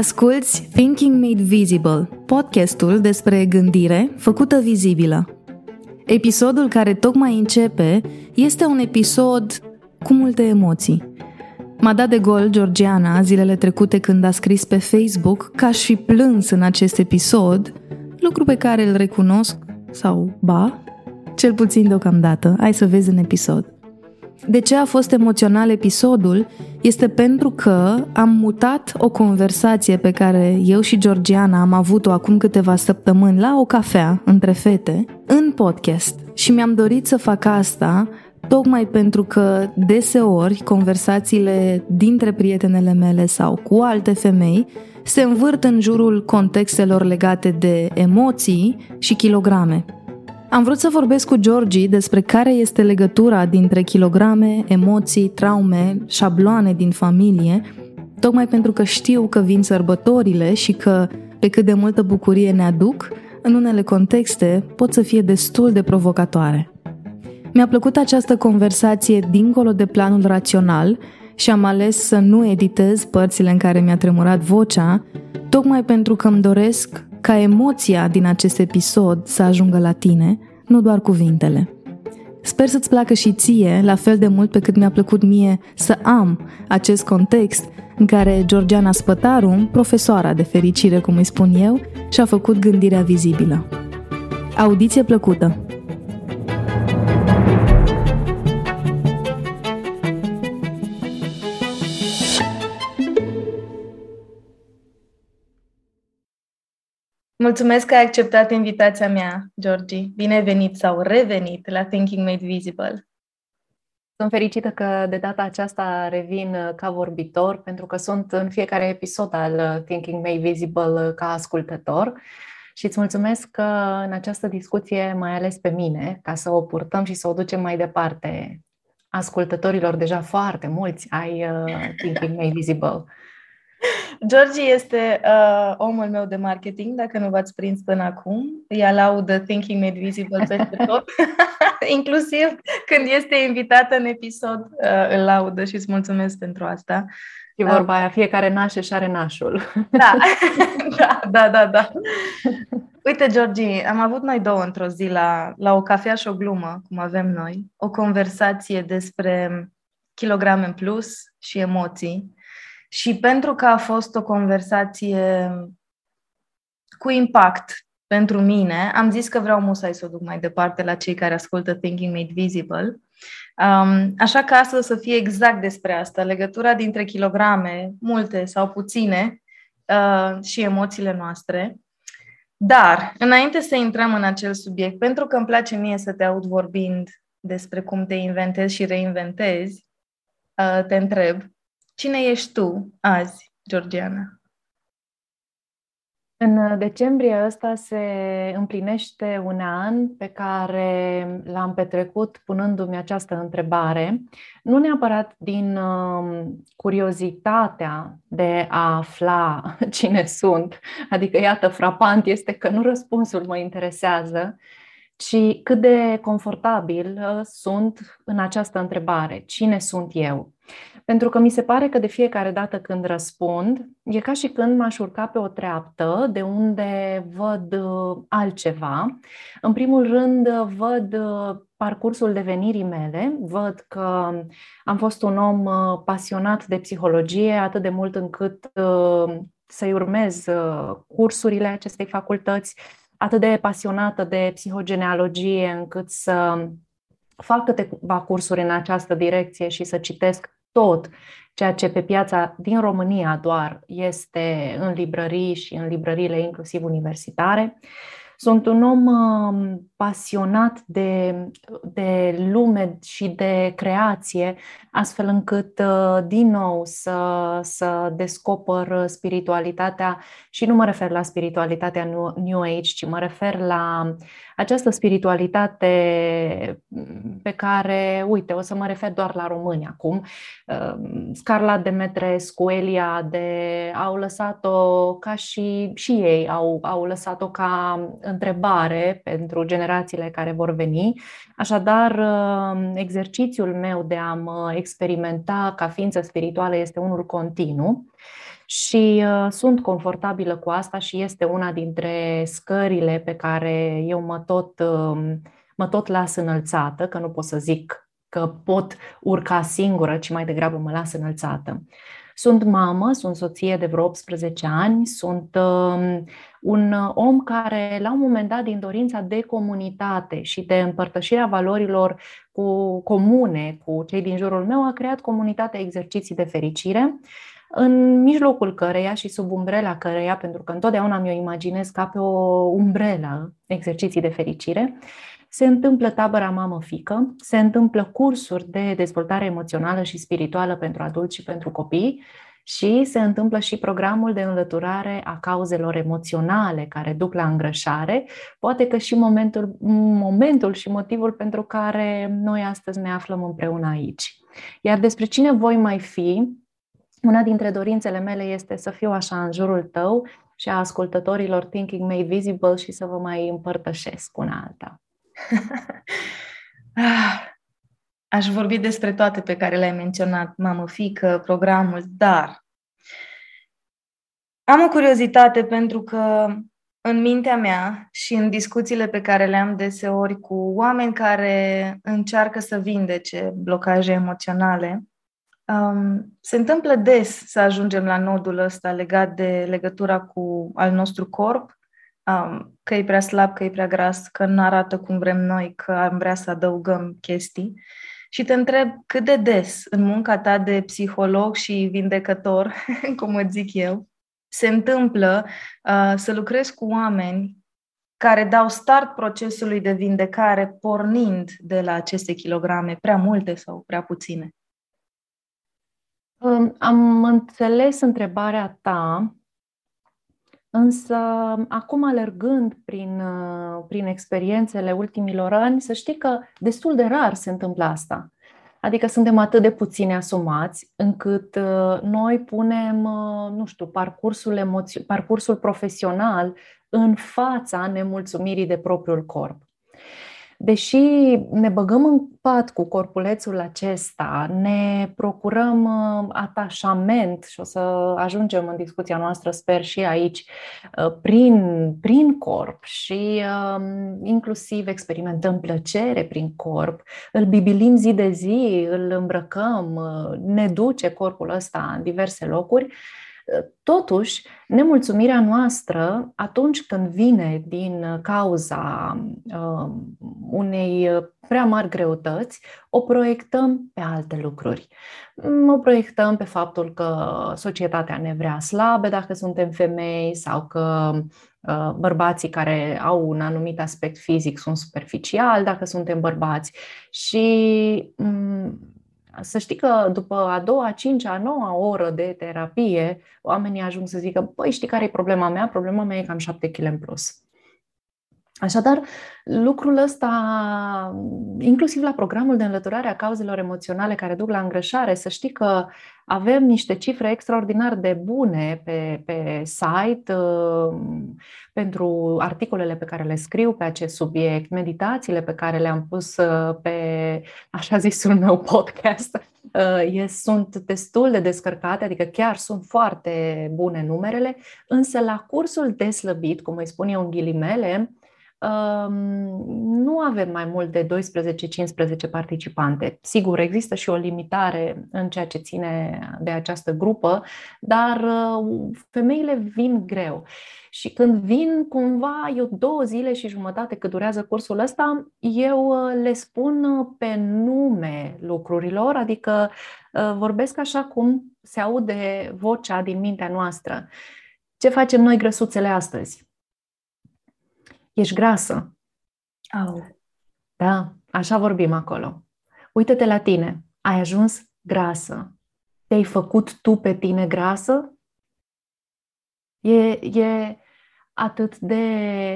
Asculți Thinking Made Visible, podcastul despre gândire făcută vizibilă. Episodul care tocmai începe este un episod cu multe emoții. M-a dat de gol Georgiana zilele trecute când a scris pe Facebook că aș fi plâns în acest episod, lucru pe care îl recunosc, sau ba, cel puțin deocamdată. Hai să vezi în episod. De ce a fost emoțional episodul este pentru că am mutat o conversație pe care eu și Georgiana am avut-o acum câteva săptămâni la o cafea între fete în podcast și mi-am dorit să fac asta tocmai pentru că deseori conversațiile dintre prietenele mele sau cu alte femei se învârt în jurul contextelor legate de emoții și kilograme. Am vrut să vorbesc cu Georgi despre care este legătura dintre kilograme, emoții, traume, șabloane din familie, tocmai pentru că știu că vin sărbătorile și că, pe cât de multă bucurie ne aduc, în unele contexte pot să fie destul de provocatoare. Mi-a plăcut această conversație dincolo de planul rațional și am ales să nu editez părțile în care mi-a tremurat vocea, tocmai pentru că îmi doresc ca emoția din acest episod să ajungă la tine, nu doar cuvintele. Sper să-ți placă și ție, la fel de mult pe cât mi-a plăcut mie să am acest context în care Georgiana Spătaru, profesoara de fericire, cum îi spun eu, și-a făcut gândirea vizibilă. Audiție plăcută! Mulțumesc că ai acceptat invitația mea, Georgi. Bine ai venit sau revenit la Thinking Made Visible. Sunt fericită că de data aceasta revin uh, ca vorbitor, pentru că sunt în fiecare episod al uh, Thinking Made Visible uh, ca ascultător și îți mulțumesc că în această discuție mai ales pe mine, ca să o purtăm și să o ducem mai departe ascultătorilor deja foarte mulți ai Thinking Made Visible. Georgi este uh, omul meu de marketing, dacă nu v-ați prins până acum. Ea laudă Thinking Made Visible peste tot, inclusiv când este invitată în episod, uh, îl laudă și îți mulțumesc pentru asta. E vorba uh, aia, fiecare nașe și are nașul. da, da, da, da, da. Uite, Georgi, am avut noi două într-o zi la, la o cafea și o glumă, cum avem noi, o conversație despre kilograme în plus și emoții. Și pentru că a fost o conversație cu impact pentru mine, am zis că vreau musai să o duc mai departe la cei care ascultă Thinking Made Visible. Um, așa că astăzi o să fie exact despre asta, legătura dintre kilograme, multe sau puține, uh, și emoțiile noastre. Dar, înainte să intrăm în acel subiect, pentru că îmi place mie să te aud vorbind despre cum te inventezi și reinventezi, uh, te întreb, Cine ești tu azi, Georgiana? În decembrie ăsta se împlinește un an pe care l-am petrecut punându-mi această întrebare, nu neapărat din uh, curiozitatea de a afla cine sunt, adică iată, frapant este că nu răspunsul mă interesează, ci cât de confortabil uh, sunt în această întrebare, cine sunt eu? Pentru că mi se pare că de fiecare dată când răspund, e ca și când m-aș urca pe o treaptă de unde văd uh, altceva. În primul rând, văd uh, parcursul devenirii mele, văd că am fost un om uh, pasionat de psihologie, atât de mult încât să-i urmez cursurile acestei facultăți, atât de pasionată de psihogenealogie încât să fac câteva cursuri în această direcție și să citesc tot ceea ce pe piața din România doar este în librării și în librăriile inclusiv universitare. Sunt un om um, pasionat de, de lume și de creație, astfel încât, uh, din nou, să, să descoper spiritualitatea și nu mă refer la spiritualitatea New Age, ci mă refer la această spiritualitate pe care, uite, o să mă refer doar la români acum, um, Scarla Demetrescu, Elia de au lăsat-o ca și, și ei au, au lăsat-o ca întrebare pentru generațiile care vor veni. Așadar, uh, exercițiul meu de a mă experimenta ca ființă spirituală este unul continuu și uh, sunt confortabilă cu asta și este una dintre scările pe care eu mă tot, uh, mă tot las înălțată, că nu pot să zic că pot urca singură, ci mai degrabă mă las înălțată. Sunt mamă, sunt soție de vreo 18 ani, sunt uh, un om care, la un moment dat, din dorința de comunitate și de împărtășirea valorilor cu comune cu cei din jurul meu, a creat comunitatea exerciții de fericire în mijlocul căreia și sub umbrela căreia, pentru că întotdeauna mi-o imaginez ca pe o umbrelă exerciții de fericire, se întâmplă tabăra mamă-fică, se întâmplă cursuri de dezvoltare emoțională și spirituală pentru adulți și pentru copii și se întâmplă și programul de înlăturare a cauzelor emoționale care duc la îngrășare, poate că și momentul, momentul și motivul pentru care noi astăzi ne aflăm împreună aici. Iar despre cine voi mai fi, una dintre dorințele mele este să fiu așa în jurul tău și a ascultătorilor Thinking Made Visible și să vă mai împărtășesc una alta. Ah, aș vorbi despre toate pe care le-ai menționat, mamă, fică, programul, dar am o curiozitate pentru că în mintea mea și în discuțiile pe care le am deseori cu oameni care încearcă să vindece blocaje emoționale, Um, se întâmplă des să ajungem la nodul ăsta legat de legătura cu al nostru corp, um, că e prea slab, că e prea gras, că nu arată cum vrem noi, că am vrea să adăugăm chestii. Și te întreb cât de des în munca ta de psiholog și vindecător, cum îți zic eu, se întâmplă uh, să lucrezi cu oameni care dau start procesului de vindecare pornind de la aceste kilograme, prea multe sau prea puține. Am înțeles întrebarea ta, însă acum alergând prin, uh, prin experiențele ultimilor ani, să știi că destul de rar se întâmplă asta. Adică suntem atât de puțini asumați încât uh, noi punem, uh, nu știu, parcursul, emoțio- parcursul profesional în fața nemulțumirii de propriul corp deși ne băgăm în pat cu corpulețul acesta, ne procurăm uh, atașament și o să ajungem în discuția noastră, sper și aici, uh, prin, prin corp și um, inclusiv experimentăm plăcere prin corp, îl bibilim zi de zi, îl îmbrăcăm, uh, ne duce corpul ăsta în diverse locuri, Totuși, nemulțumirea noastră, atunci când vine din cauza uh, unei prea mari greutăți, o proiectăm pe alte lucruri. O proiectăm pe faptul că societatea ne vrea slabe dacă suntem femei sau că uh, bărbații care au un anumit aspect fizic sunt superficial dacă suntem bărbați și um, să știi că după a doua, a cincea, a noua oră de terapie, oamenii ajung să zică, păi știi care e problema mea? Problema mea e că am șapte kg în plus. Așadar, lucrul ăsta, inclusiv la programul de înlăturare a cauzelor emoționale care duc la îngrășare, să știi că avem niște cifre extraordinar de bune pe, pe site uh, pentru articolele pe care le scriu pe acest subiect, meditațiile pe care le-am pus uh, pe, așa zisul meu, podcast. Uh, sunt destul de descărcate, adică chiar sunt foarte bune numerele, însă la cursul de slăbit, cum îi spun eu în ghilimele, nu avem mai mult de 12-15 participante. Sigur, există și o limitare în ceea ce ține de această grupă, dar uh, femeile vin greu. Și când vin cumva, eu două zile și jumătate cât durează cursul ăsta, eu uh, le spun uh, pe nume lucrurilor, adică vorbesc așa cum se aude vocea din mintea noastră. Ce facem noi grăsuțele astăzi? Ești grasă. Au. Da, așa vorbim acolo. Uită-te la tine. Ai ajuns grasă. Te-ai făcut tu pe tine grasă? E, e atât de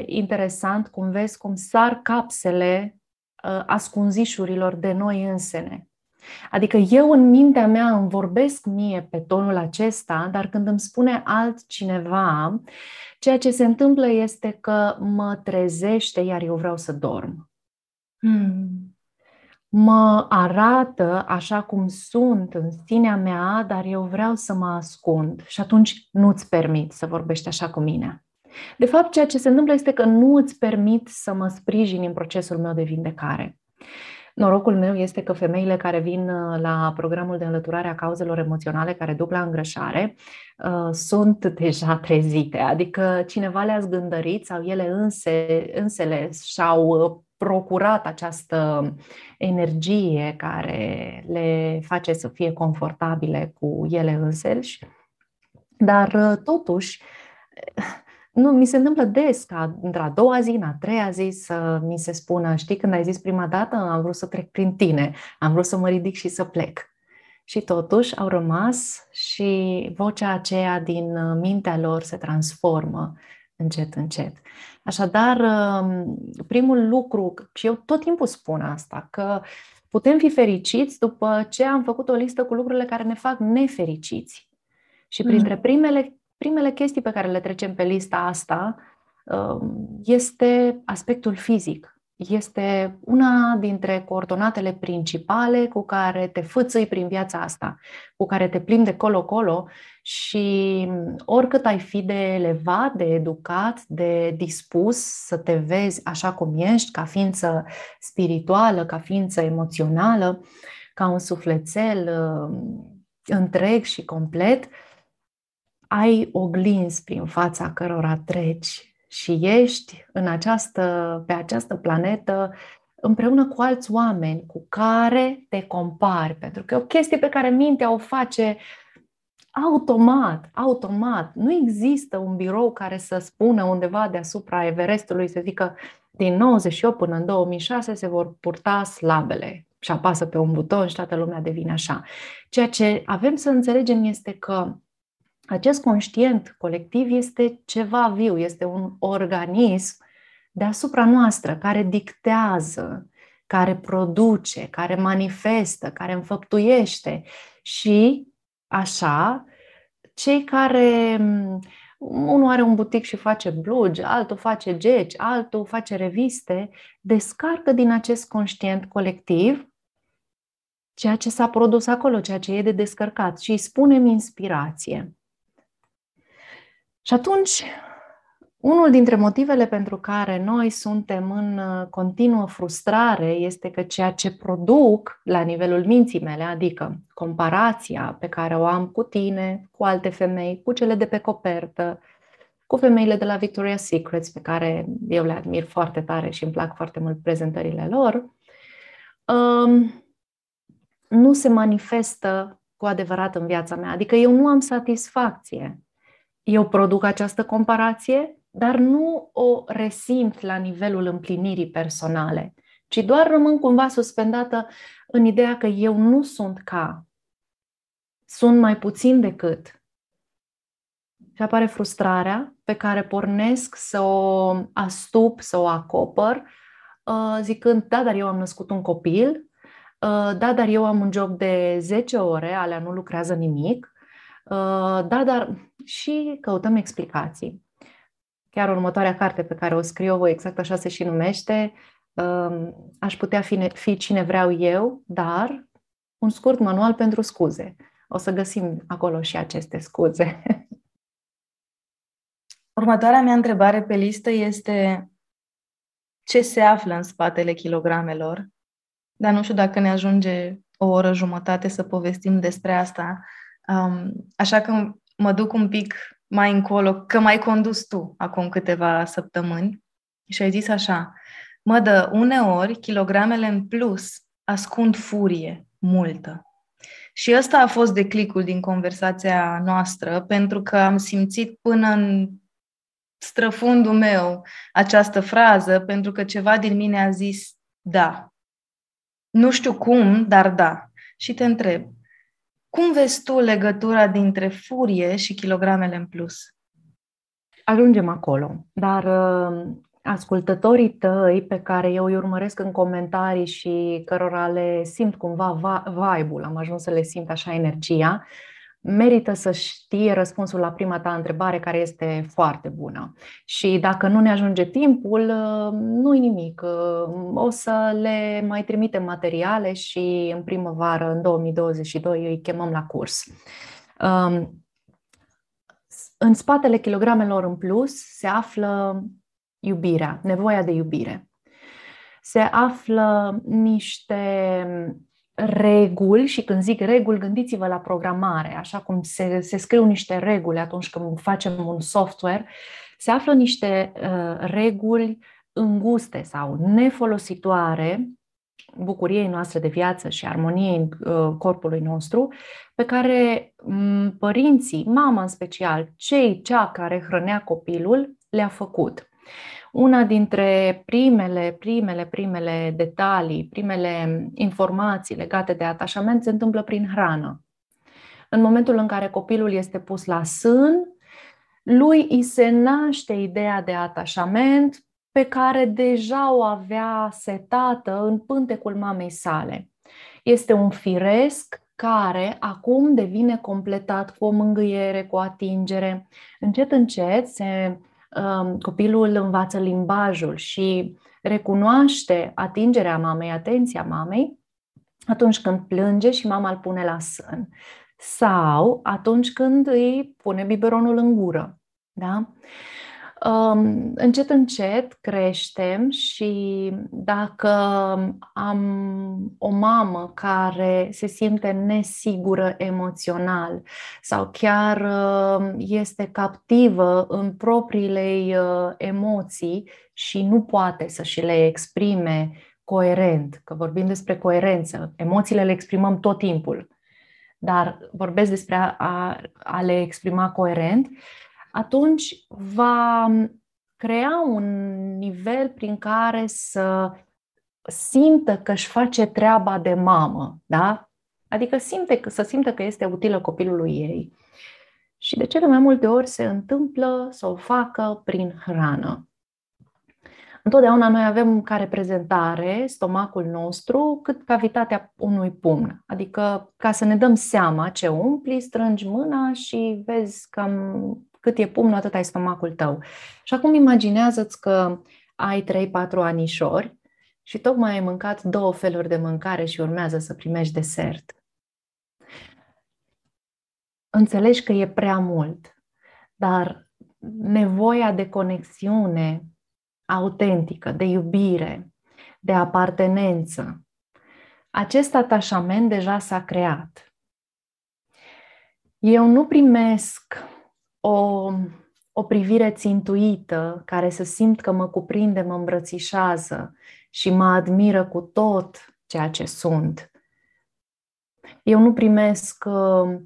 interesant cum vezi cum sar capsele uh, ascunzișurilor de noi însene. Adică eu în mintea mea îmi vorbesc mie pe tonul acesta, dar când îmi spune altcineva, ceea ce se întâmplă este că mă trezește, iar eu vreau să dorm. Hmm. Mă arată așa cum sunt în sinea mea, dar eu vreau să mă ascund și atunci nu-ți permit să vorbești așa cu mine. De fapt, ceea ce se întâmplă este că nu îți permit să mă sprijin în procesul meu de vindecare. Norocul meu este că femeile care vin uh, la programul de înlăturare a cauzelor emoționale care duc la îngrășare uh, sunt deja trezite, adică cineva le-a zgândărit sau ele înse, însele și-au uh, procurat această energie care le face să fie confortabile cu ele înselși, dar totuși nu, mi se întâmplă des ca într-a doua zi, în a treia zi să mi se spună, știi, când ai zis prima dată, am vrut să trec prin tine, am vrut să mă ridic și să plec. Și totuși au rămas și vocea aceea din uh, mintea lor se transformă încet, încet. Așadar, um, primul lucru, și eu tot timpul spun asta, că putem fi fericiți după ce am făcut o listă cu lucrurile care ne fac nefericiți. Și printre mm. primele primele chestii pe care le trecem pe lista asta um, este aspectul fizic. Este una dintre coordonatele principale cu care te fâțâi prin viața asta, cu care te plimbi de colo-colo și oricât ai fi de elevat, de educat, de dispus să te vezi așa cum ești, ca ființă spirituală, ca ființă emoțională, ca un sufletel um, întreg și complet, ai oglinzi prin fața cărora treci și ești în această, pe această planetă împreună cu alți oameni cu care te compari. Pentru că e o chestie pe care mintea o face automat, automat. Nu există un birou care să spună undeva deasupra Everestului să zică din 98 până în 2006 se vor purta slabele și apasă pe un buton și toată lumea devine așa. Ceea ce avem să înțelegem este că acest conștient colectiv este ceva viu, este un organism deasupra noastră care dictează, care produce, care manifestă, care înfăptuiește și așa, cei care unul are un butic și face blugi, altul face geci, altul face reviste, descarcă din acest conștient colectiv ceea ce s-a produs acolo, ceea ce e de descărcat și îi spunem inspirație. Și atunci, unul dintre motivele pentru care noi suntem în uh, continuă frustrare este că ceea ce produc la nivelul minții mele, adică comparația pe care o am cu tine, cu alte femei, cu cele de pe copertă, cu femeile de la Victoria's Secrets, pe care eu le admir foarte tare și îmi plac foarte mult prezentările lor, um, nu se manifestă cu adevărat în viața mea. Adică eu nu am satisfacție eu produc această comparație, dar nu o resimt la nivelul împlinirii personale, ci doar rămân cumva suspendată în ideea că eu nu sunt ca, sunt mai puțin decât. Și apare frustrarea pe care pornesc să o astup, să o acopăr, uh, zicând, da, dar eu am născut un copil, uh, da, dar eu am un job de 10 ore, alea nu lucrează nimic, uh, da, dar și căutăm explicații. Chiar următoarea carte pe care o scriu eu, exact așa se și numește, um, aș putea fi, fi cine vreau eu, dar un scurt manual pentru scuze. O să găsim acolo și aceste scuze. Următoarea mea întrebare pe listă este ce se află în spatele kilogramelor, dar nu știu dacă ne ajunge o oră jumătate să povestim despre asta. Um, așa că mă duc un pic mai încolo, că mai condus tu acum câteva săptămâni și ai zis așa, mă dă uneori kilogramele în plus ascund furie multă. Și ăsta a fost declicul din conversația noastră, pentru că am simțit până în străfundul meu această frază, pentru că ceva din mine a zis da. Nu știu cum, dar da. Și te întreb, cum vezi tu legătura dintre furie și kilogramele în plus? Ajungem acolo, dar uh, ascultătorii tăi pe care eu îi urmăresc în comentarii și cărora le simt cumva vibe-ul, am ajuns să le simt așa energia, merită să știe răspunsul la prima ta întrebare, care este foarte bună. Și dacă nu ne ajunge timpul, nu-i nimic. O să le mai trimitem materiale și în primăvară, în 2022, îi chemăm la curs. Um, în spatele kilogramelor în plus se află iubirea, nevoia de iubire. Se află niște reguli și când zic reguli, gândiți-vă la programare, așa cum se, se scriu niște reguli atunci când facem un software, se află niște uh, reguli înguste sau nefolositoare bucuriei noastre de viață și armoniei uh, corpului nostru, pe care um, părinții, mama în special, cei, cea care hrănea copilul, le-a făcut. Una dintre primele, primele, primele detalii, primele informații legate de atașament se întâmplă prin hrană. În momentul în care copilul este pus la sân, lui îi se naște ideea de atașament pe care deja o avea setată în pântecul mamei sale. Este un firesc care acum devine completat cu o mângâiere, cu o atingere. Încet, încet se Um, copilul învață limbajul și recunoaște atingerea mamei, atenția mamei, atunci când plânge și mama îl pune la sân. Sau atunci când îi pune biberonul în gură. Da? Um, încet, încet creștem și dacă am o mamă care se simte nesigură emoțional sau chiar uh, este captivă în propriile uh, emoții și nu poate să și le exprime coerent, că vorbim despre coerență, emoțiile le exprimăm tot timpul, dar vorbesc despre a, a, a le exprima coerent, uh, atunci va crea un nivel prin care să simtă că își face treaba de mamă, da? Adică simte, să simtă că este utilă copilului ei. Și de cele mai multe ori se întâmplă să o facă prin hrană. Întotdeauna noi avem ca reprezentare stomacul nostru cât cavitatea unui pumn. Adică ca să ne dăm seama ce umpli, strângi mâna și vezi cam cât e pumnul, atât ai stomacul tău. Și acum imaginează-ți că ai 3-4 anișori și tocmai ai mâncat două feluri de mâncare și urmează să primești desert. Înțelegi că e prea mult, dar nevoia de conexiune autentică, de iubire, de apartenență, acest atașament deja s-a creat. Eu nu primesc o, o privire țintuită care să simt că mă cuprinde, mă îmbrățișează și mă admiră cu tot ceea ce sunt. Eu nu primesc uh,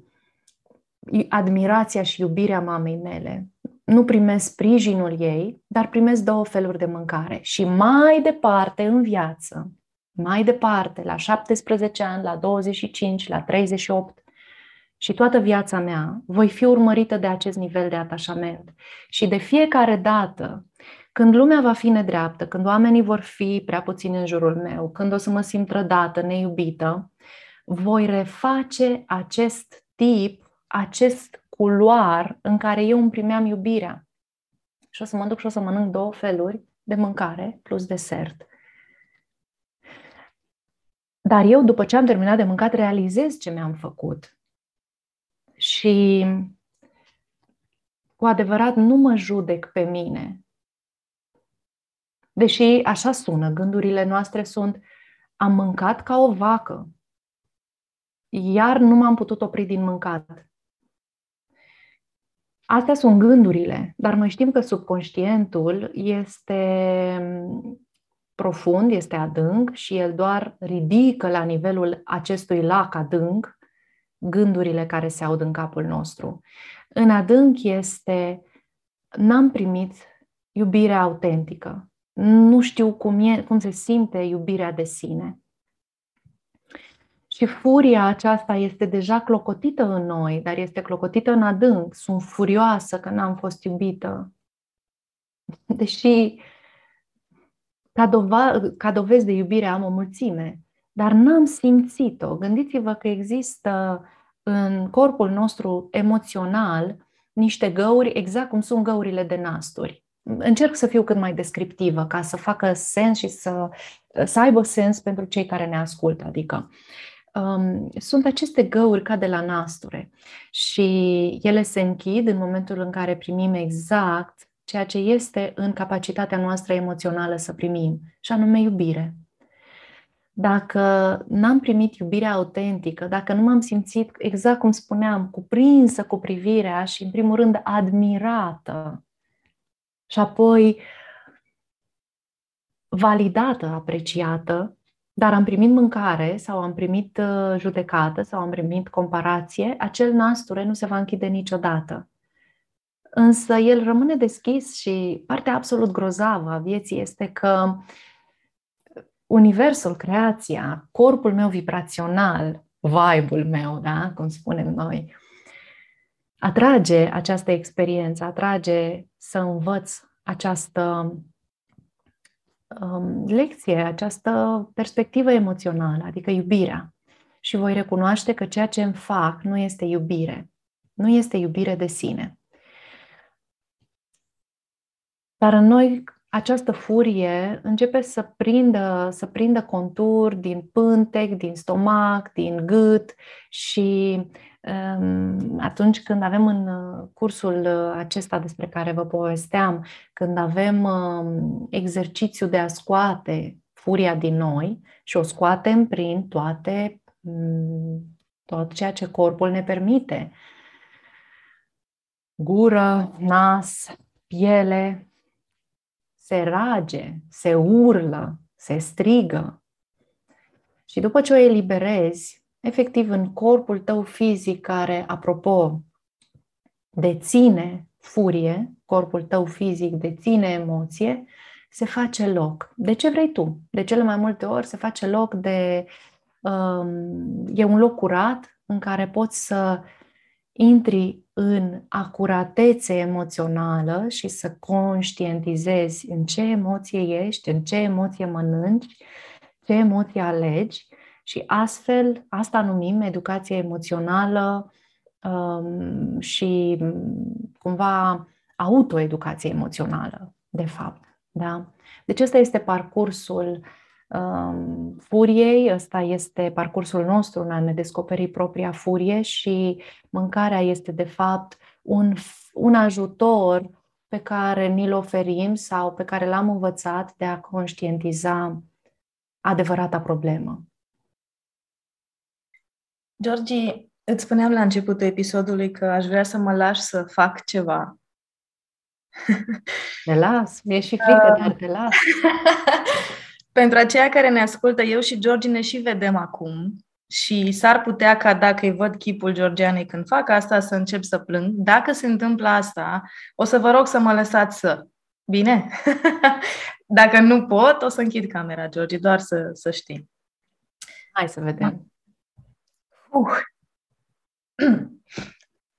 admirația și iubirea mamei mele. Nu primesc sprijinul ei, dar primesc două feluri de mâncare. Și mai departe în viață, mai departe, la 17 ani, la 25, la 38, și toată viața mea voi fi urmărită de acest nivel de atașament. Și de fiecare dată, când lumea va fi nedreaptă, când oamenii vor fi prea puțini în jurul meu, când o să mă simt trădată, neiubită, voi reface acest tip, acest culoar în care eu îmi primeam iubirea. Și o să mă duc și o să mănânc două feluri de mâncare plus desert. Dar eu, după ce am terminat de mâncat, realizez ce mi-am făcut și cu adevărat nu mă judec pe mine. Deși așa sună, gândurile noastre sunt am mâncat ca o vacă, iar nu m-am putut opri din mâncat. Astea sunt gândurile, dar noi știm că subconștientul este profund, este adânc și el doar ridică la nivelul acestui lac adânc gândurile care se aud în capul nostru. În adânc este, n-am primit iubirea autentică. Nu știu cum, e, cum se simte iubirea de sine. Și furia aceasta este deja clocotită în noi, dar este clocotită în adânc. Sunt furioasă că n-am fost iubită. Deși ca, dova- ca dovezi de iubire am o mulțime, dar n-am simțit-o. Gândiți-vă că există în corpul nostru emoțional niște găuri, exact cum sunt găurile de nasturi. Încerc să fiu cât mai descriptivă ca să facă sens și să, să aibă sens pentru cei care ne ascultă. Adică um, sunt aceste găuri ca de la nasture și ele se închid în momentul în care primim exact ceea ce este în capacitatea noastră emoțională să primim, și anume iubire. Dacă n-am primit iubirea autentică, dacă nu m-am simțit, exact cum spuneam, cuprinsă cu privirea și, în primul rând, admirată, și apoi validată, apreciată, dar am primit mâncare sau am primit uh, judecată sau am primit comparație, acel nasture nu se va închide niciodată. Însă el rămâne deschis și partea absolut grozavă a vieții este că universul, creația, corpul meu vibrațional, vibe-ul meu, da, cum spunem noi, atrage această experiență, atrage să învăț această um, lecție, această perspectivă emoțională, adică iubirea. Și voi recunoaște că ceea ce îmi fac nu este iubire. Nu este iubire de sine. Dar în noi această furie începe să prindă, să prindă contur din pântec, din stomac, din gât și um, atunci când avem în uh, cursul uh, acesta despre care vă povesteam, când avem um, exercițiu de a scoate furia din noi și o scoatem prin toate, um, tot ceea ce corpul ne permite. Gură, nas, piele, se rage, se urlă, se strigă. Și după ce o eliberezi, efectiv în corpul tău fizic care, apropo, deține furie, corpul tău fizic deține emoție, se face loc. De ce vrei tu? De cele mai multe ori se face loc de. Um, e un loc curat în care poți să intri în acuratețe emoțională și să conștientizezi în ce emoție ești, în ce emoție mănânci, ce emoție alegi și astfel asta numim educație emoțională um, și cumva autoeducație emoțională, de fapt. Da? Deci ăsta este parcursul um, furiei, ăsta este parcursul nostru în a ne descoperi propria furie și mâncarea este de fapt un, un ajutor pe care ni-l oferim sau pe care l-am învățat de a conștientiza adevărata problemă. Georgi, îți spuneam la începutul episodului că aș vrea să mă lași să fac ceva. Te las, mi-e și frică, uh, dar te las. Pentru aceia care ne ascultă, eu și Georgi ne și vedem acum și s-ar putea ca dacă îi văd chipul Georgianei când fac asta să încep să plâng. Dacă se întâmplă asta, o să vă rog să mă lăsați să. Bine? dacă nu pot, o să închid camera, Georgi, doar să, să știi. Hai să vedem. Uh.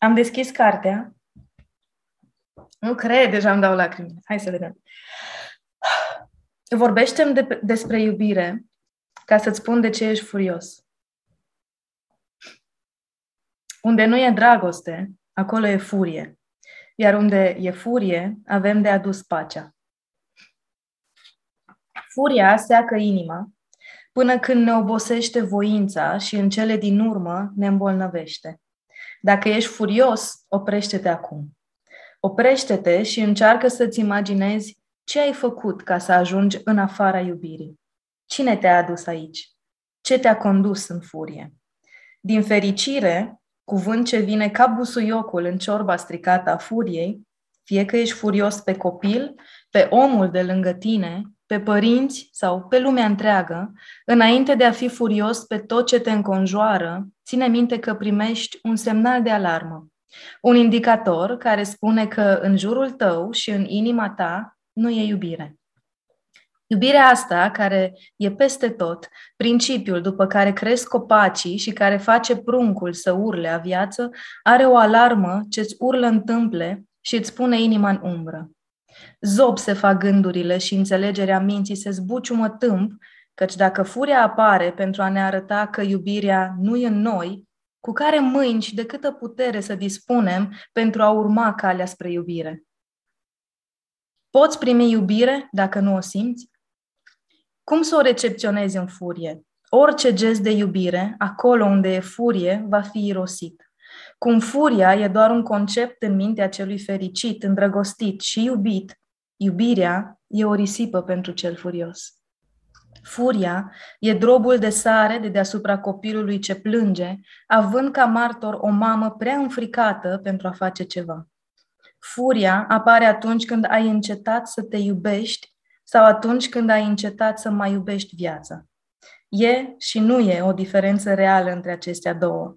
Am deschis cartea. Nu cred, deja îmi dau lacrimi. Hai să vedem vorbește de, despre iubire ca să-ți spun de ce ești furios. Unde nu e dragoste, acolo e furie. Iar unde e furie, avem de adus pacea. Furia seacă inima până când ne obosește voința și în cele din urmă ne îmbolnăvește. Dacă ești furios, oprește-te acum. Oprește-te și încearcă să-ți imaginezi ce ai făcut ca să ajungi în afara iubirii? Cine te-a adus aici? Ce te-a condus în furie? Din fericire, cuvânt ce vine ca busuiocul în ciorba stricată a furiei, fie că ești furios pe copil, pe omul de lângă tine, pe părinți sau pe lumea întreagă, înainte de a fi furios pe tot ce te înconjoară, ține minte că primești un semnal de alarmă, un indicator care spune că în jurul tău și în inima ta nu e iubire. Iubirea asta, care e peste tot, principiul după care cresc copacii și care face pruncul să urle a viață, are o alarmă ce îți urlă în tâmple și îți pune inima în umbră. Zob se fac gândurile și înțelegerea minții se zbuciumă tâmp, căci dacă furia apare pentru a ne arăta că iubirea nu e în noi, cu care mâini și de câtă putere să dispunem pentru a urma calea spre iubire? Poți primi iubire dacă nu o simți? Cum să o recepționezi în furie? Orice gest de iubire, acolo unde e furie, va fi irosit. Cum furia e doar un concept în mintea celui fericit, îndrăgostit și iubit, iubirea e o risipă pentru cel furios. Furia e drobul de sare de deasupra copilului ce plânge, având ca martor o mamă prea înfricată pentru a face ceva. Furia apare atunci când ai încetat să te iubești sau atunci când ai încetat să mai iubești viața. E și nu e o diferență reală între acestea două.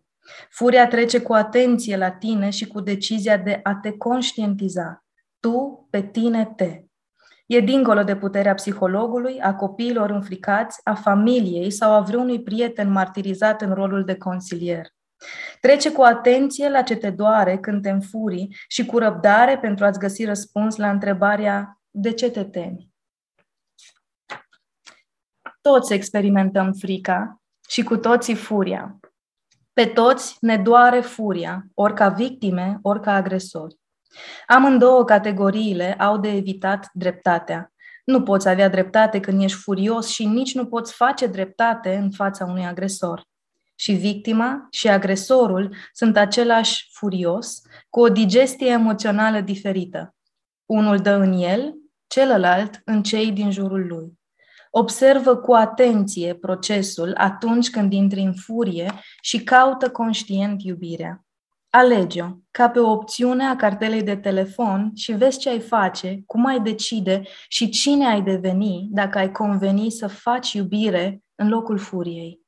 Furia trece cu atenție la tine și cu decizia de a te conștientiza. Tu, pe tine, te. E dincolo de puterea psihologului, a copiilor înfricați, a familiei sau a vreunui prieten martirizat în rolul de consilier. Trece cu atenție la ce te doare când te înfuri și cu răbdare pentru a-ți găsi răspuns la întrebarea de ce te temi. Toți experimentăm frica și cu toții furia. Pe toți ne doare furia, ori ca victime, ori ca agresori. Amândouă categoriile au de evitat dreptatea. Nu poți avea dreptate când ești furios și nici nu poți face dreptate în fața unui agresor. Și victima și agresorul sunt același furios, cu o digestie emoțională diferită. Unul dă în el, celălalt în cei din jurul lui. Observă cu atenție procesul atunci când intri în furie și caută conștient iubirea. Alege-o ca pe o opțiune a cartelei de telefon și vezi ce ai face, cum ai decide și cine ai deveni dacă ai conveni să faci iubire în locul furiei.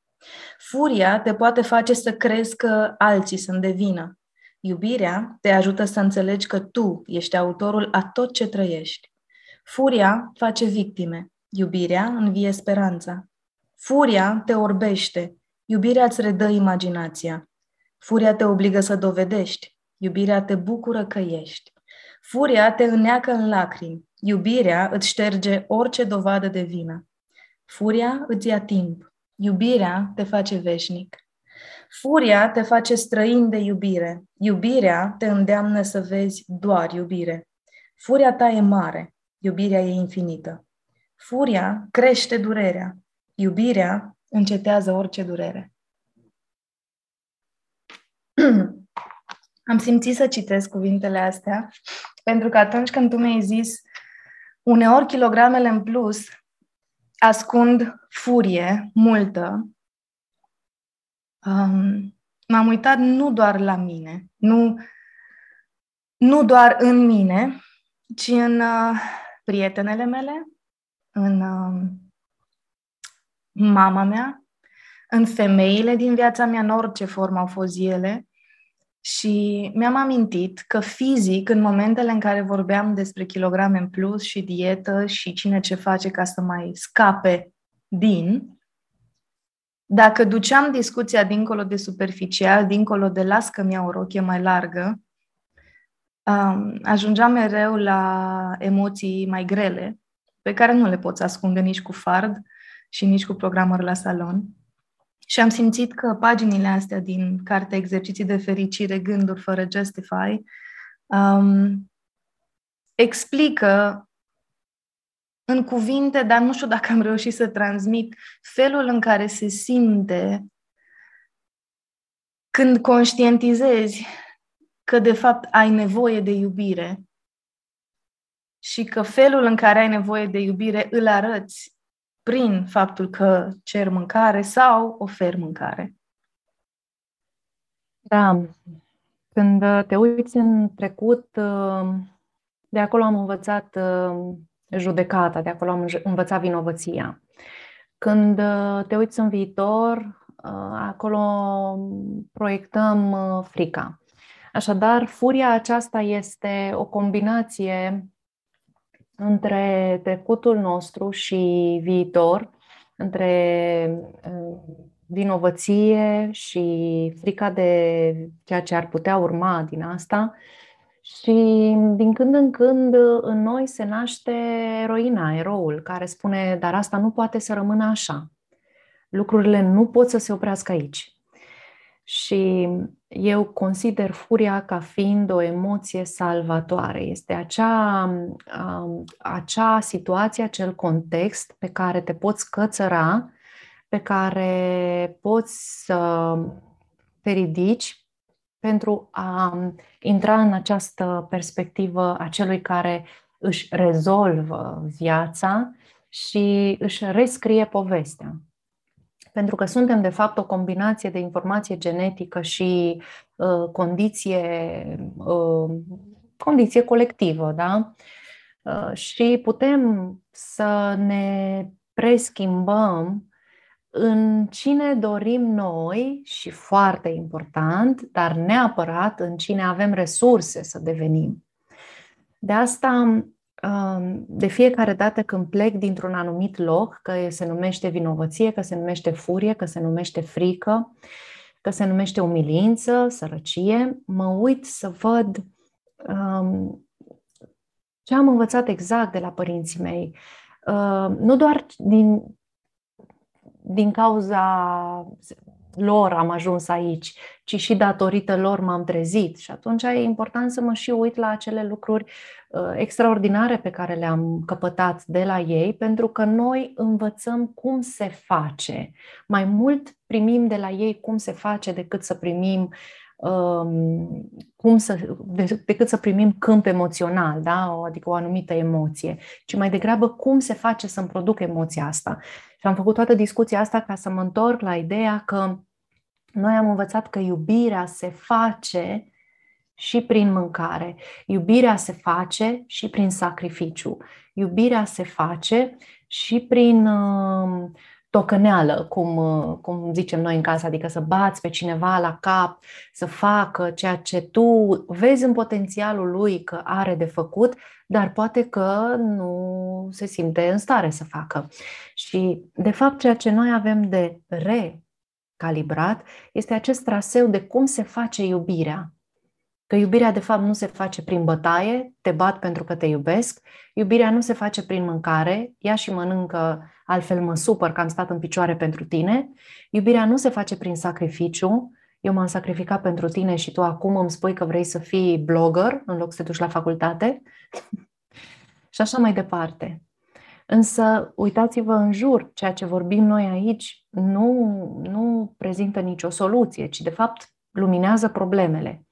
Furia te poate face să crezi că alții sunt de vină. Iubirea te ajută să înțelegi că tu ești autorul a tot ce trăiești. Furia face victime. Iubirea învie speranța. Furia te orbește. Iubirea îți redă imaginația. Furia te obligă să dovedești. Iubirea te bucură că ești. Furia te înneacă în lacrimi. Iubirea îți șterge orice dovadă de vină. Furia îți ia timp. Iubirea te face veșnic. Furia te face străin de iubire. Iubirea te îndeamnă să vezi doar iubire. Furia ta e mare. Iubirea e infinită. Furia crește durerea. Iubirea încetează orice durere. Am simțit să citesc cuvintele astea, pentru că atunci când tu mi-ai zis uneori kilogramele în plus ascund furie multă, um, m-am uitat nu doar la mine, nu, nu doar în mine, ci în uh, prietenele mele, în uh, mama mea, în femeile din viața mea, în orice formă au fost ele. Și mi-am amintit că fizic, în momentele în care vorbeam despre kilograme în plus și dietă și cine ce face ca să mai scape din, dacă duceam discuția dincolo de superficial, dincolo de las că mi-au o rochie mai largă, um, ajungeam mereu la emoții mai grele, pe care nu le poți ascunde nici cu fard și nici cu programări la salon. Și am simțit că paginile astea din cartea Exerciții de fericire, gânduri fără justify, um, explică în cuvinte, dar nu știu dacă am reușit să transmit felul în care se simte când conștientizezi că de fapt ai nevoie de iubire și că felul în care ai nevoie de iubire îl arăți prin faptul că cer mâncare sau ofer mâncare. Da. Când te uiți în trecut, de acolo am învățat uh, judecata, de acolo am învățat vinovăția. Când uh, te uiți în viitor, uh, acolo proiectăm frica. Așadar, furia aceasta este o combinație între trecutul nostru și viitor, între uh, vinovăție și frica de ceea ce ar putea urma din asta Și din când în când în noi se naște eroina, eroul, care spune, dar asta nu poate să rămână așa. Lucrurile nu pot să se oprească aici. Și eu consider furia ca fiind o emoție salvatoare. Este acea, um, acea situație, acel context pe care te poți cățăra, pe care poți să te ridici pentru a intra în această perspectivă a celui care își rezolvă viața și își rescrie povestea. Pentru că suntem, de fapt, o combinație de informație genetică și uh, condiție, uh, condiție colectivă, da? Uh, și putem să ne preschimbăm în cine dorim noi și foarte important, dar neapărat în cine avem resurse să devenim. De asta, um, de fiecare dată când plec dintr-un anumit loc, că se numește vinovăție, că se numește furie, că se numește frică, că se numește umilință, sărăcie, mă uit să văd um, ce am învățat exact de la părinții mei. Uh, nu doar din din cauza lor am ajuns aici, ci și datorită lor m-am trezit. Și atunci e important să mă și uit la acele lucruri uh, extraordinare pe care le-am căpătat de la ei, pentru că noi învățăm cum se face. Mai mult primim de la ei cum se face decât să primim um, cum să, decât să primim câmp emoțional, da? adică o anumită emoție, ci mai degrabă cum se face să-mi produc emoția asta. Și am făcut toată discuția asta ca să mă întorc la ideea că noi am învățat că iubirea se face și prin mâncare. Iubirea se face și prin sacrificiu. Iubirea se face și prin uh, tocăneală, cum, uh, cum zicem noi în casă, adică să bați pe cineva la cap, să facă ceea ce tu vezi în potențialul lui că are de făcut, dar poate că nu se simte în stare să facă. Și, de fapt, ceea ce noi avem de recalibrat este acest traseu de cum se face iubirea. Că iubirea, de fapt, nu se face prin bătaie, te bat pentru că te iubesc. Iubirea nu se face prin mâncare, ia și mănâncă, altfel mă supăr că am stat în picioare pentru tine. Iubirea nu se face prin sacrificiu, eu m-am sacrificat pentru tine și tu acum îmi spui că vrei să fii blogger în loc să te duci la facultate. și așa mai departe. Însă, uitați-vă în jur, ceea ce vorbim noi aici nu, nu prezintă nicio soluție, ci de fapt luminează problemele.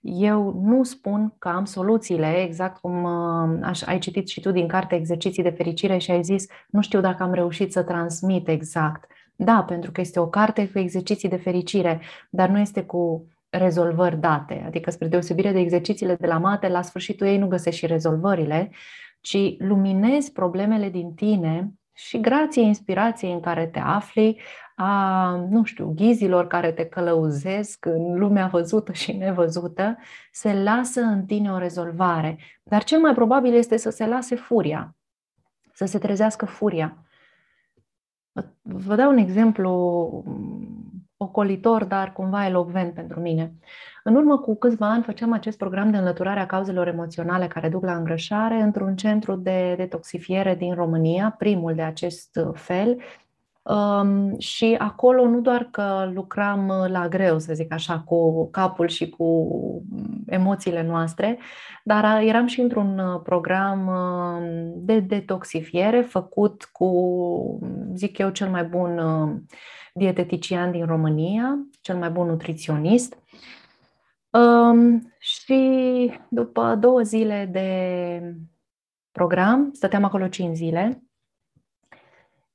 Eu nu spun că am soluțiile, exact cum uh, ai citit și tu din carte Exerciții de fericire și ai zis, nu știu dacă am reușit să transmit exact. Da, pentru că este o carte cu exerciții de fericire, dar nu este cu rezolvări date. Adică, spre deosebire de exercițiile de la mate, la sfârșitul ei nu găsești și rezolvările, ci luminezi problemele din tine și grație inspirației în care te afli, a, nu știu, ghizilor care te călăuzesc în lumea văzută și nevăzută, se lasă în tine o rezolvare. Dar cel mai probabil este să se lase furia, să se trezească furia. Vă dau un exemplu ocolitor, dar cumva elocvent pentru mine. În urmă cu câțiva ani făceam acest program de înlăturare a cauzelor emoționale care duc la îngrășare într-un centru de detoxifiere din România, primul de acest fel, Um, și acolo nu doar că lucram la greu, să zic așa, cu capul și cu emoțiile noastre, dar eram și într-un program de detoxifiere făcut cu, zic eu, cel mai bun dietetician din România, cel mai bun nutriționist. Um, și după două zile de program, stăteam acolo cinci zile,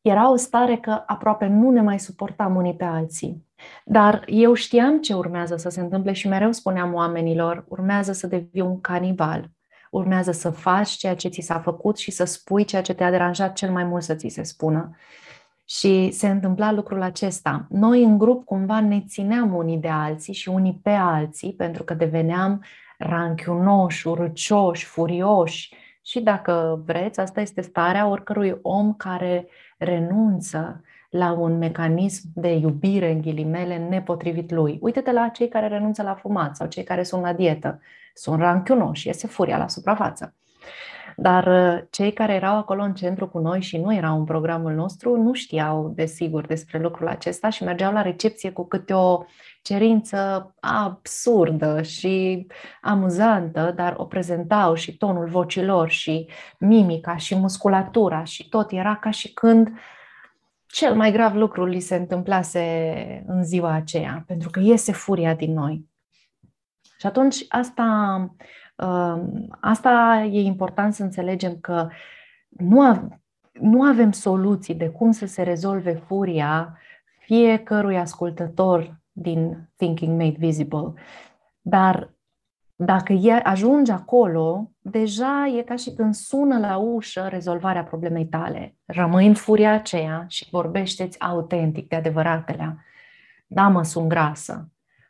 era o stare că aproape nu ne mai suportam unii pe alții. Dar eu știam ce urmează să se întâmple și mereu spuneam oamenilor, urmează să devii un canibal, urmează să faci ceea ce ți s-a făcut și să spui ceea ce te-a deranjat cel mai mult să ți se spună. Și se întâmpla lucrul acesta. Noi în grup cumva ne țineam unii de alții și unii pe alții pentru că deveneam ranchiunoși, urcioși, furioși. Și dacă vreți, asta este starea oricărui om care renunță la un mecanism de iubire, în ghilimele, nepotrivit lui. Uite-te la cei care renunță la fumat sau cei care sunt la dietă. Sunt ranchiunoși, iese furia la suprafață. Dar uh, cei care erau acolo în centru cu noi și nu erau în programul nostru nu știau, desigur, despre lucrul acesta și mergeau la recepție cu câte o cerință absurdă și amuzantă, dar o prezentau și tonul vocilor și mimica și musculatura și tot era ca și când cel mai grav lucru li se întâmplase în ziua aceea, pentru că iese furia din noi. Și atunci asta Asta e important să înțelegem că nu, nu avem soluții de cum să se rezolve furia fiecărui ascultător din Thinking Made Visible. Dar dacă ajungi acolo, deja e ca și când sună la ușă rezolvarea problemei tale. Rămâi în furia aceea și vorbește-ți autentic de adevăratele. Da, mă, sunt grasă.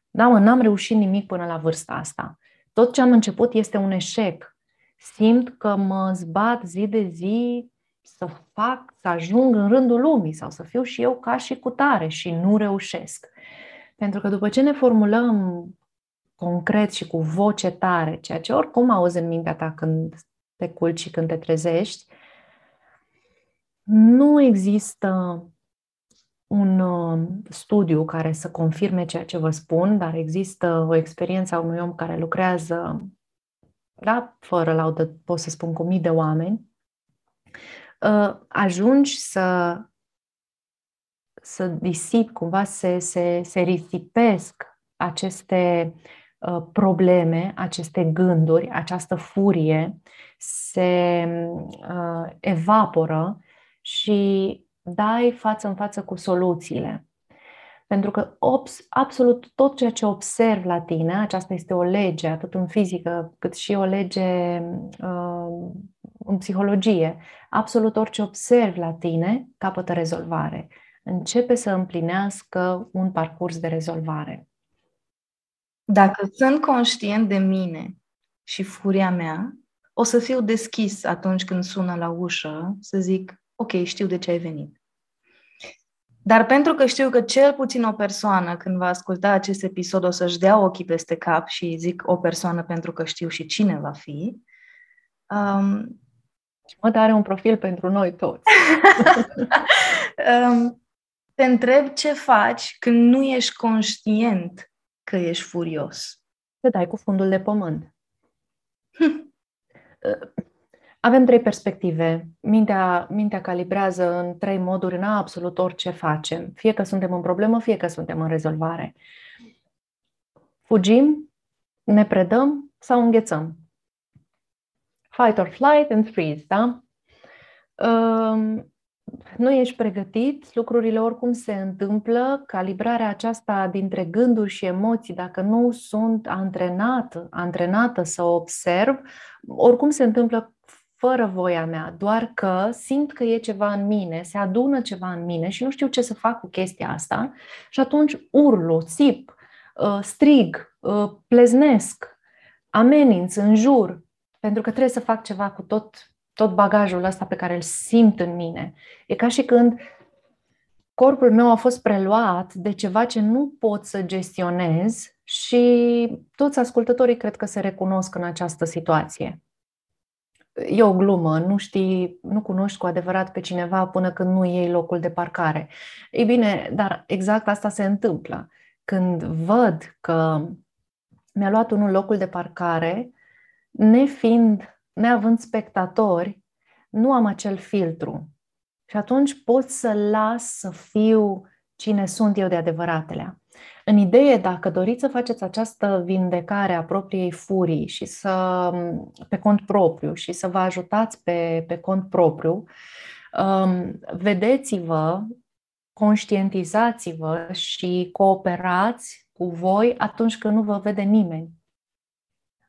Da, mă, n-am reușit nimic până la vârsta asta tot ce am început este un eșec. Simt că mă zbat zi de zi să fac, să ajung în rândul lumii sau să fiu și eu ca și cu tare și nu reușesc. Pentru că după ce ne formulăm concret și cu voce tare, ceea ce oricum auzi în mintea ta când te culci și când te trezești, nu există un uh, studiu care să confirme ceea ce vă spun, dar există o experiență a unui om care lucrează, da, fără laudă, pot să spun, cu mii de oameni, uh, ajungi să, să disip, cumva se, se, se risipesc aceste uh, probleme, aceste gânduri, această furie, se evaporă și dai față în față cu soluțiile. Pentru că obs, absolut tot ceea ce observ la tine, aceasta este o lege, atât în fizică cât și o lege uh, în psihologie, absolut orice observ la tine capătă rezolvare. Începe să împlinească un parcurs de rezolvare. Dacă sunt conștient de mine și furia mea, o să fiu deschis atunci când sună la ușă să zic, ok, știu de ce ai venit. Dar pentru că știu că cel puțin o persoană, când va asculta acest episod, o să-și dea ochii peste cap și zic o persoană pentru că știu și cine va fi. Um, și mă, are un profil pentru noi toți. um, te întreb ce faci când nu ești conștient că ești furios. Te dai cu fundul de pământ. Hm. Avem trei perspective. Mintea, mintea calibrează în trei moduri în absolut orice facem. Fie că suntem în problemă, fie că suntem în rezolvare. Fugim, ne predăm sau înghețăm. Fight or flight and freeze, da? Um, nu ești pregătit, lucrurile oricum se întâmplă, calibrarea aceasta dintre gânduri și emoții, dacă nu sunt antrenată, antrenată să observ, oricum se întâmplă fără voia mea, doar că simt că e ceva în mine, se adună ceva în mine și nu știu ce să fac cu chestia asta și atunci urlu, țip, uh, strig, uh, pleznesc, ameninț, înjur, pentru că trebuie să fac ceva cu tot, tot bagajul ăsta pe care îl simt în mine. E ca și când corpul meu a fost preluat de ceva ce nu pot să gestionez și toți ascultătorii cred că se recunosc în această situație e o glumă, nu știi, nu cunoști cu adevărat pe cineva până când nu iei locul de parcare. Ei bine, dar exact asta se întâmplă. Când văd că mi-a luat unul locul de parcare, nefiind, neavând spectatori, nu am acel filtru. Și atunci pot să las să fiu cine sunt eu de adevăratele. În idee, dacă doriți să faceți această vindecare a propriei furii și să, pe cont propriu și să vă ajutați pe, pe cont propriu, um, vedeți-vă, conștientizați-vă și cooperați cu voi atunci când nu vă vede nimeni.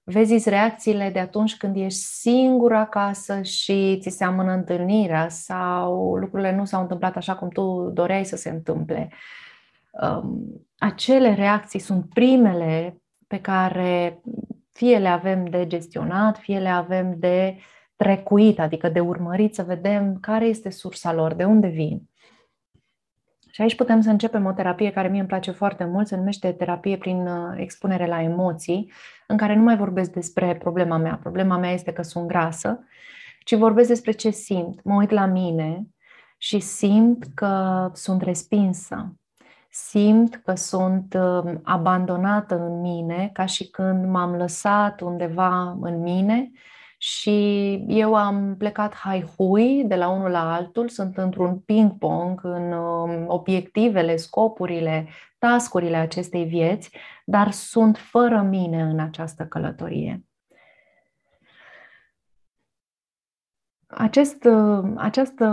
Vezi reacțiile de atunci când ești singur acasă și ți se amână întâlnirea sau lucrurile nu s-au întâmplat așa cum tu doreai să se întâmple. Um, acele reacții sunt primele pe care fie le avem de gestionat, fie le avem de trecuit, adică de urmărit să vedem care este sursa lor, de unde vin. Și aici putem să începem o terapie care mie îmi place foarte mult, se numește terapie prin uh, expunere la emoții, în care nu mai vorbesc despre problema mea. Problema mea este că sunt grasă, ci vorbesc despre ce simt. Mă uit la mine și simt că sunt respinsă. Simt că sunt um, abandonată în mine, ca și când m-am lăsat undeva în mine și eu am plecat hai-hui de la unul la altul, sunt într-un ping-pong în um, obiectivele, scopurile, tascurile acestei vieți, dar sunt fără mine în această călătorie. Acest, această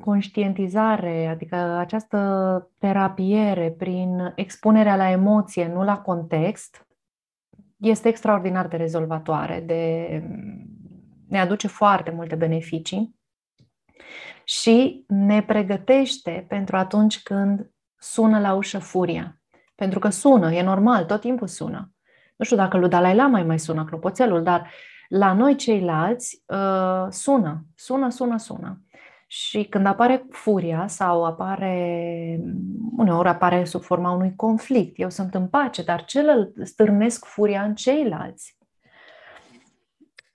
conștientizare, adică această terapiere prin expunerea la emoție, nu la context, este extraordinar de rezolvatoare, de, ne aduce foarte multe beneficii și ne pregătește pentru atunci când sună la ușă furia. Pentru că sună, e normal, tot timpul sună. Nu știu dacă lui Dalai Lama mai sună clopoțelul, dar la noi ceilalți uh, sună, sună, sună, sună. Și când apare furia sau apare, uneori apare sub forma unui conflict, eu sunt în pace, dar celălalt stârnesc furia în ceilalți.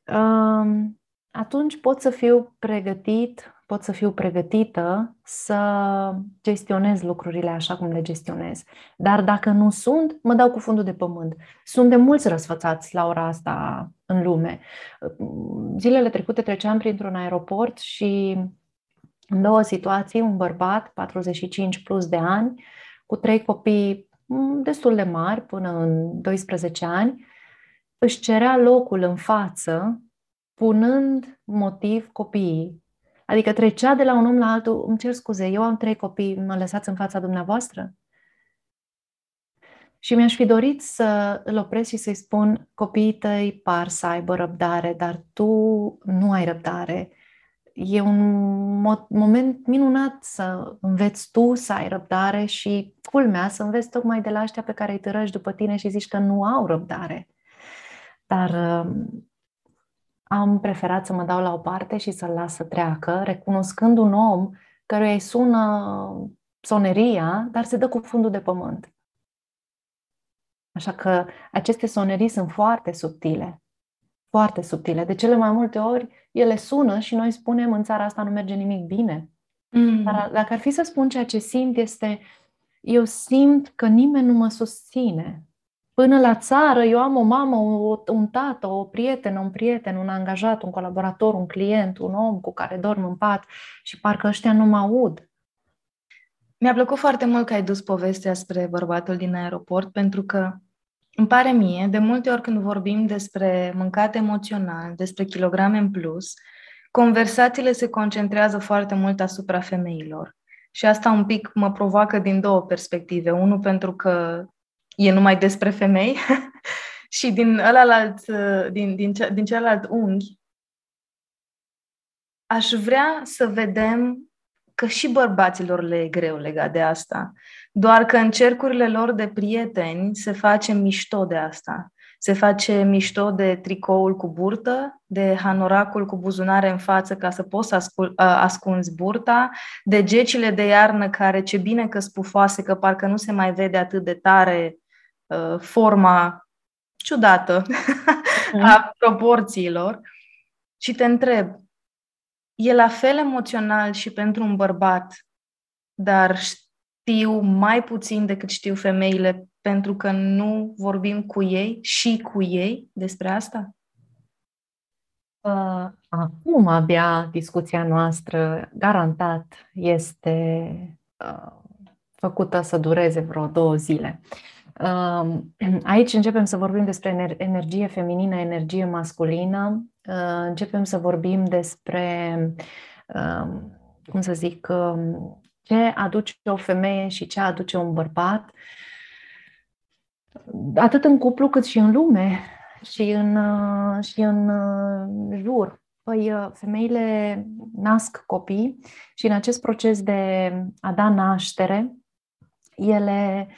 Uh, atunci pot să fiu pregătit pot să fiu pregătită să gestionez lucrurile așa cum le gestionez. Dar dacă nu sunt, mă dau cu fundul de pământ. Sunt de mulți răsfățați la ora asta în lume. Zilele trecute treceam printr-un aeroport și în două situații, un bărbat, 45 plus de ani, cu trei copii destul de mari, până în 12 ani, își cerea locul în față, punând motiv copiii. Adică trecea de la un om la altul, îmi cer scuze, eu am trei copii, mă lăsați în fața dumneavoastră? Și mi-aș fi dorit să îl opresc și să-i spun, copiii tăi par să aibă răbdare, dar tu nu ai răbdare. E un moment minunat să înveți tu să ai răbdare și, culmea, să înveți tocmai de la ăștia pe care îi târăși după tine și zici că nu au răbdare. Dar am preferat să mă dau la o parte și să-l las să treacă, recunoscând un om căruia îi sună soneria, dar se dă cu fundul de pământ. Așa că aceste sonerii sunt foarte subtile. Foarte subtile. De cele mai multe ori ele sună și noi spunem în țara asta nu merge nimic bine. Mm. Dar dacă ar fi să spun ceea ce simt este eu simt că nimeni nu mă susține. Până la țară, eu am o mamă, un tată, o prietenă, un prieten, un angajat, un colaborator, un client, un om cu care dorm în pat și parcă ăștia nu mă aud. Mi-a plăcut foarte mult că ai dus povestea spre bărbatul din aeroport, pentru că îmi pare mie, de multe ori când vorbim despre mâncat emoțional, despre kilograme în plus, conversațiile se concentrează foarte mult asupra femeilor. Și asta un pic mă provoacă din două perspective. Unul pentru că e numai despre femei și din ălalt, din, din, din celălalt unghi, aș vrea să vedem că și bărbaților le e greu legat de asta. Doar că în cercurile lor de prieteni se face mișto de asta. Se face mișto de tricoul cu burtă, de hanoracul cu buzunare în față ca să poți să ascul- ascunzi burta, de gecile de iarnă care ce bine că spufoase, că parcă nu se mai vede atât de tare Uh, forma ciudată mm. a proporțiilor și te întreb, e la fel emoțional și pentru un bărbat, dar știu mai puțin decât știu femeile pentru că nu vorbim cu ei și cu ei despre asta? Uh, acum abia discuția noastră garantat este uh, făcută să dureze vreo două zile. Aici începem să vorbim despre energie feminină, energie masculină, uh, începem să vorbim despre, cum să zic, ce aduce o femeie și ce aduce un bărbat, atât în cuplu cât și în lume și în, uh, și în uh, jur. Păi, femeile nasc copii și în acest proces de a da naștere, ele uh,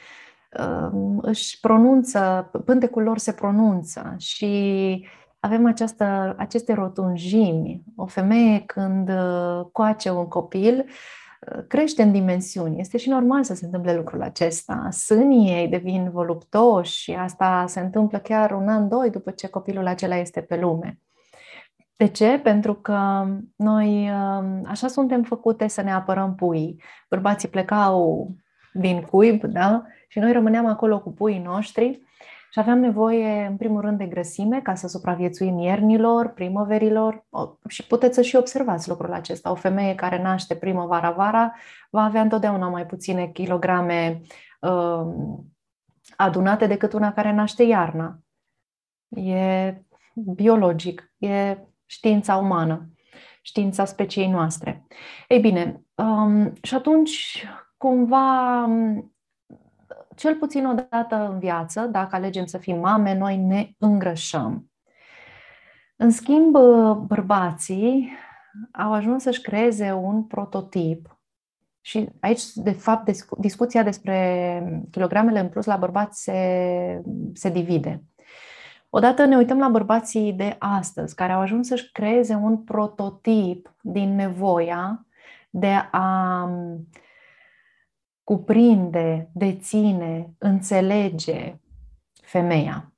își pronunță, pântecul lor se pronunță și avem această, aceste rotunjimi. O femeie când uh, coace un copil, crește în dimensiuni. Este și normal să se întâmple lucrul acesta. Sânii ei devin voluptoși și asta se întâmplă chiar un an, doi după ce copilul acela este pe lume. De ce? Pentru că noi um, așa suntem făcute să ne apărăm puii. Bărbații plecau din cuib, da? Și noi rămâneam acolo cu puii noștri și aveam nevoie, în primul rând, de grăsime ca să supraviețuim iernilor, primăverilor și puteți să și observați lucrul acesta. O femeie care naște primăvara-vara va avea întotdeauna mai puține kilograme uh, adunate decât una care naște iarna. E biologic, e știința umană, știința speciei noastre. Ei bine, um, și atunci cumva cel puțin o dată în viață, dacă alegem să fim mame, noi ne îngrășăm. În schimb, bărbații au ajuns să-și creeze un prototip și aici, de fapt, discuția despre kilogramele în plus la bărbați se, se divide. Odată ne uităm la bărbații de astăzi, care au ajuns să-și creeze un prototip din nevoia de a cuprinde, deține, înțelege femeia.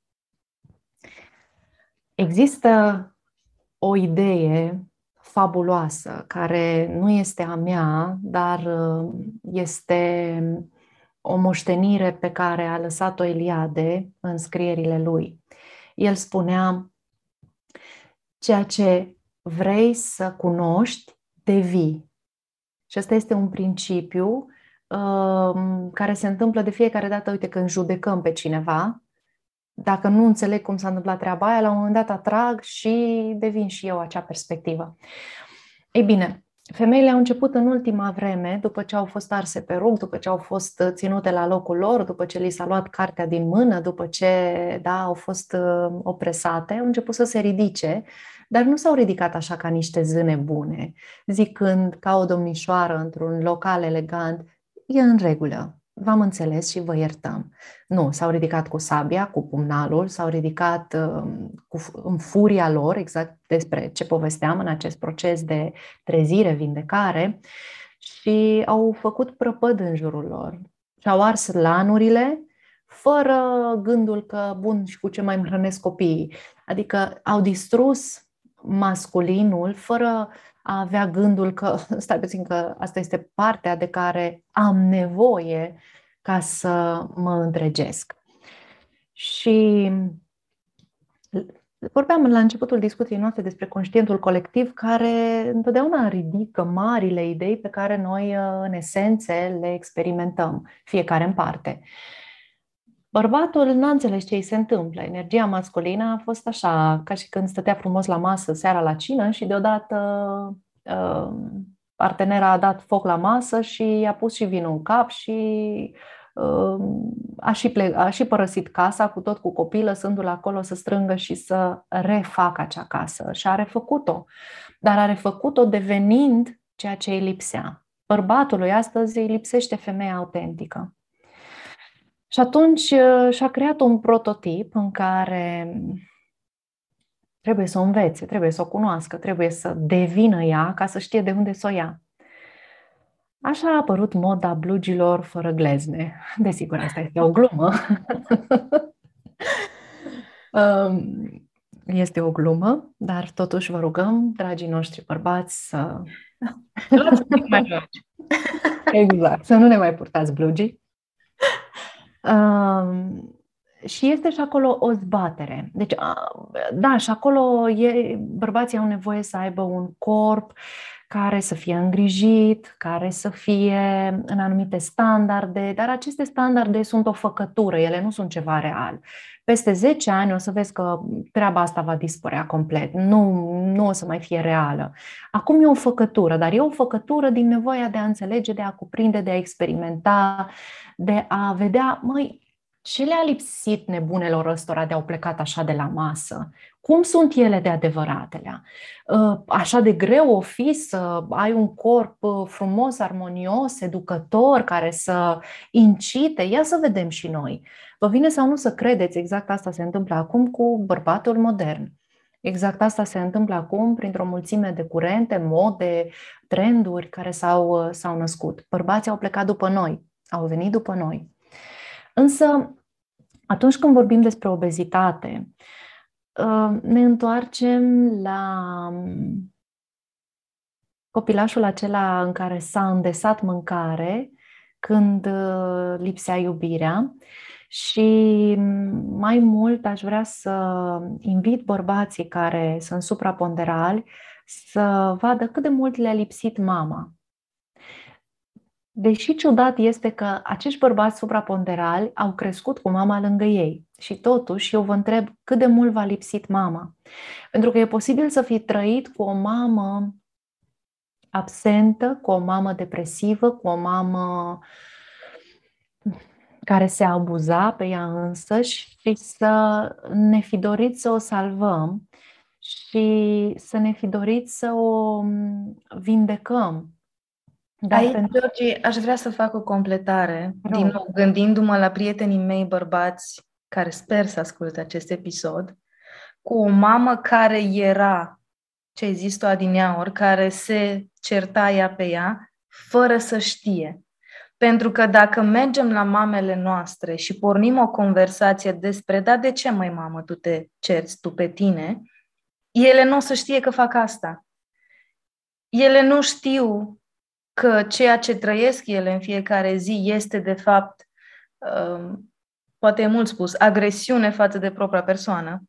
Există o idee fabuloasă care nu este a mea, dar uh, este o moștenire pe care a lăsat-o Eliade în scrierile lui. El spunea, ceea ce vrei să cunoști, devii. Și ăsta este un principiu care se întâmplă de fiecare dată, uite, când judecăm pe cineva, dacă nu înțeleg cum s-a întâmplat treaba aia, la un moment dat atrag și devin și eu acea perspectivă. Ei bine, femeile au început în ultima vreme, după ce au fost arse pe rug, după ce au fost ținute la locul lor, după ce li s-a luat cartea din mână, după ce da, au fost uh, opresate, au început să se ridice, dar nu s-au ridicat așa ca niște zâne bune, zicând ca o domnișoară într-un local elegant, e în regulă, v-am înțeles și vă iertăm. Nu, s-au ridicat cu sabia, cu pumnalul, s-au ridicat uh, cu, în furia lor, exact despre ce povesteam în acest proces de trezire, vindecare, și au făcut prăpăd în jurul lor. Și au ars lanurile, fără gândul că, bun, și cu ce mai hrănesc copiii. Adică au distrus masculinul fără a avea gândul că, stai puțin că asta este partea de care am nevoie ca să mă întregesc. Și vorbeam la începutul discuției noastre despre conștientul colectiv care întotdeauna ridică marile idei pe care noi în esențe le experimentăm, fiecare în parte. Bărbatul n-a înțeles ce îi se întâmplă. Energia masculină a fost așa, ca și când stătea frumos la masă seara la cină și deodată uh, partenera a dat foc la masă și a pus și vinul în cap și uh, a, și ple- a și părăsit casa cu tot cu copii, lăsându-l acolo să strângă și să refacă acea casă. Și a refăcut-o. Dar a refăcut-o devenind ceea ce îi lipsea. Bărbatului astăzi îi lipsește femeia autentică. Și atunci uh, și-a creat un prototip în care trebuie să o învețe, trebuie să o cunoască, trebuie să devină ea ca să știe de unde să o ia. Așa a apărut moda blugilor fără glezne. Desigur, asta este o glumă. Um, este o glumă, dar totuși vă rugăm, dragii noștri bărbați, să... exact, să nu ne mai purtați blugii și este și acolo o zbatere. Deci, da, și acolo e, bărbații au nevoie să aibă un corp care să fie îngrijit, care să fie în anumite standarde, dar aceste standarde sunt o făcătură, ele nu sunt ceva real. Peste 10 ani o să vezi că treaba asta va dispărea complet, nu, nu o să mai fie reală. Acum e o făcătură, dar e o făcătură din nevoia de a înțelege, de a cuprinde, de a experimenta, de a vedea, măi, ce le-a lipsit nebunelor ăstora de au plecat așa de la masă? Cum sunt ele de adevăratele? Uh, așa de greu o fi să ai un corp uh, frumos, armonios, educător, care să incite? Ia să vedem și noi. Vă vine sau nu să credeți, exact asta se întâmplă acum cu bărbatul modern. Exact asta se întâmplă acum printr-o mulțime de curente, mode, trenduri care s-au, s-au născut. Bărbații au plecat după noi, au venit după noi. Însă, atunci când vorbim despre obezitate, uh, ne întoarcem la copilașul acela în care s-a îndesat mâncare când uh, lipsea iubirea și mai mult aș vrea să invit bărbații care sunt supraponderali să vadă cât de mult le-a lipsit mama. Deși ciudat este că acești bărbați supraponderali au crescut cu mama lângă ei și totuși eu vă întreb cât de mult v-a lipsit mama. Pentru că e posibil să fi trăit cu o mamă absentă, cu o mamă depresivă, cu o mamă care se abuza pe ea însăși și să ne fi dorit să o salvăm și să ne fi dorit să o vindecăm. Dar Aici, pentru... Georgie, aș vrea să fac o completare, Rău. din nou gândindu-mă la prietenii mei bărbați care sper să asculte acest episod, cu o mamă care era, ce ai zis tu adineaori, care se certa ea pe ea, fără să știe. Pentru că dacă mergem la mamele noastre și pornim o conversație despre, da, de ce mai mamă tu te cerți tu pe tine, ele nu o să știe că fac asta. Ele nu știu că ceea ce trăiesc ele în fiecare zi este, de fapt, um, poate e mult spus, agresiune față de propria persoană,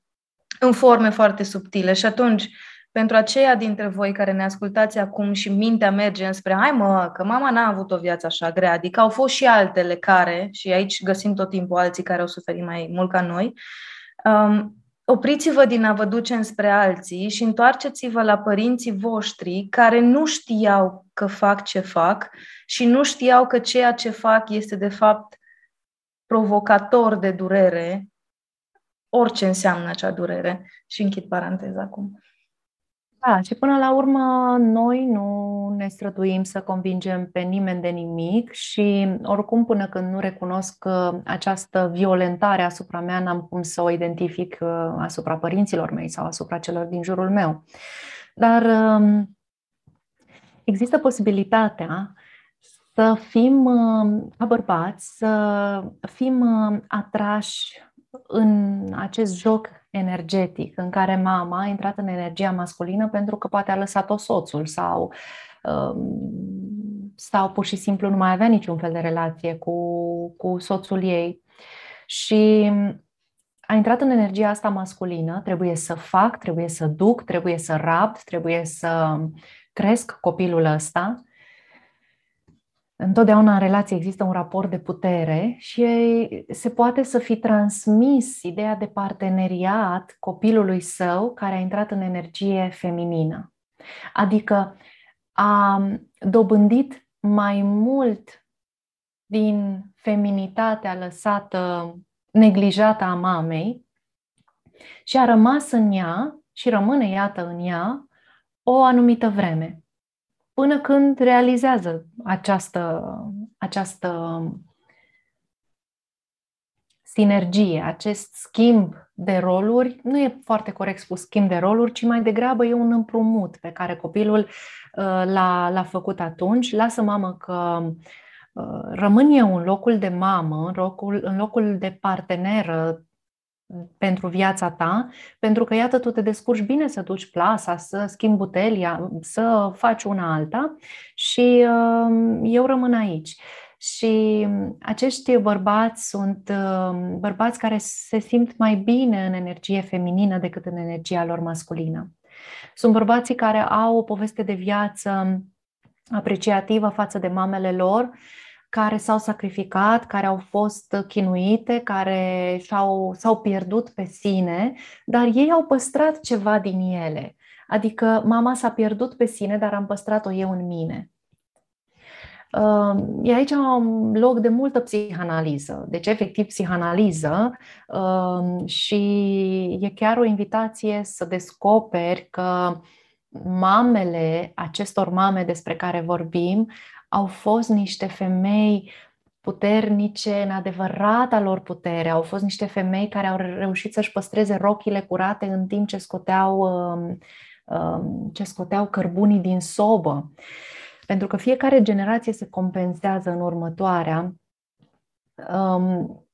în forme foarte subtile. Și atunci, pentru aceia dintre voi care ne ascultați acum și mintea merge înspre, hai mă, că mama n-a avut o viață așa grea, adică au fost și altele care, și aici găsim tot timpul alții care au suferit mai mult ca noi, um, opriți-vă din a vă duce înspre alții și întoarceți-vă la părinții voștri care nu știau că fac ce fac și nu știau că ceea ce fac este de fapt provocator de durere, orice înseamnă acea durere. Și închid paranteza acum. Da, și până la urmă noi nu ne străduim să convingem pe nimeni de nimic și oricum până când nu recunosc uh, această violentare asupra mea, n-am cum să o identific uh, asupra părinților mei sau asupra celor din jurul meu. Dar um, există posibilitatea să fim, uh, ca bărbați, să fim atrași în acest joc energetic în care mama a intrat în energia masculină pentru că poate a lăsat-o soțul sau um, sau pur și simplu nu mai avea niciun fel de relație cu, cu soțul ei. Și a intrat în energia asta masculină, trebuie să fac, trebuie să duc, trebuie să rapt, trebuie să cresc copilul ăsta Întotdeauna în relație există un raport de putere și se poate să fi transmis ideea de parteneriat copilului său care a intrat în energie feminină. Adică a dobândit mai mult din feminitatea lăsată neglijată a mamei și a rămas în ea și rămâne, iată, în ea o anumită vreme până când realizează această, această sinergie, acest schimb de roluri. Nu e foarte corect spus schimb de roluri, ci mai degrabă e un împrumut pe care copilul uh, l-a, l-a făcut atunci. Lasă mamă că uh, rămân eu în locul de mamă, în locul, în locul de parteneră pentru viața ta, pentru că, iată, tu te descurci bine să duci plasa, să schimbi butelia, să faci una alta și uh, eu rămân aici. Și acești bărbați sunt uh, bărbați care se simt mai bine în energie feminină decât în energia lor masculină. Sunt bărbații care au o poveste de viață apreciativă față de mamele lor care s-au sacrificat, care au fost chinuite, care s-au, s-au pierdut pe sine, dar ei au păstrat ceva din ele. Adică mama s-a pierdut pe sine, dar am păstrat-o eu în mine. E aici un loc de multă psihanaliză, deci efectiv psihanaliză și e chiar o invitație să descoperi că mamele, acestor mame despre care vorbim, au fost niște femei puternice în adevărata lor putere. Au fost niște femei care au reușit să-și păstreze rochile curate în timp ce scoteau, um, um, ce scoteau cărbunii din sobă. Pentru că fiecare generație se compensează în următoarea. Um,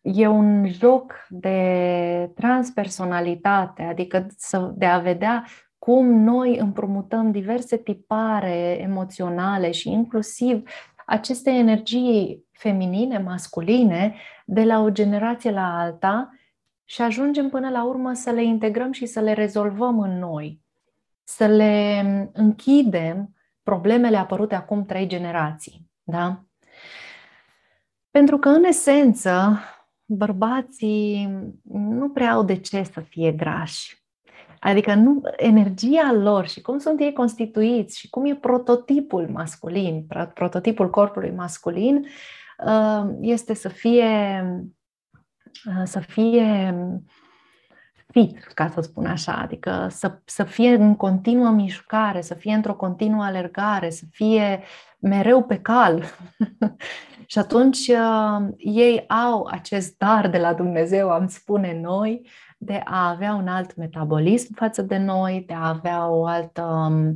e un joc de transpersonalitate, adică de a vedea cum noi împrumutăm diverse tipare emoționale și inclusiv aceste energii feminine, masculine, de la o generație la alta și ajungem până la urmă să le integrăm și să le rezolvăm în noi, să le închidem problemele apărute acum trei generații. Da? Pentru că, în esență, bărbații nu prea au de ce să fie grași. Adică nu, energia lor și cum sunt ei constituiți și cum e prototipul masculin, prototipul corpului masculin, uh, este să fie, uh, să fie fit, ca să spun așa, adică să, să fie în continuă mișcare, să fie într-o continuă alergare, să fie mereu pe cal. și atunci uh, ei au acest dar de la Dumnezeu, am spune noi, de a avea un alt metabolism față de noi, de a avea o altă, um,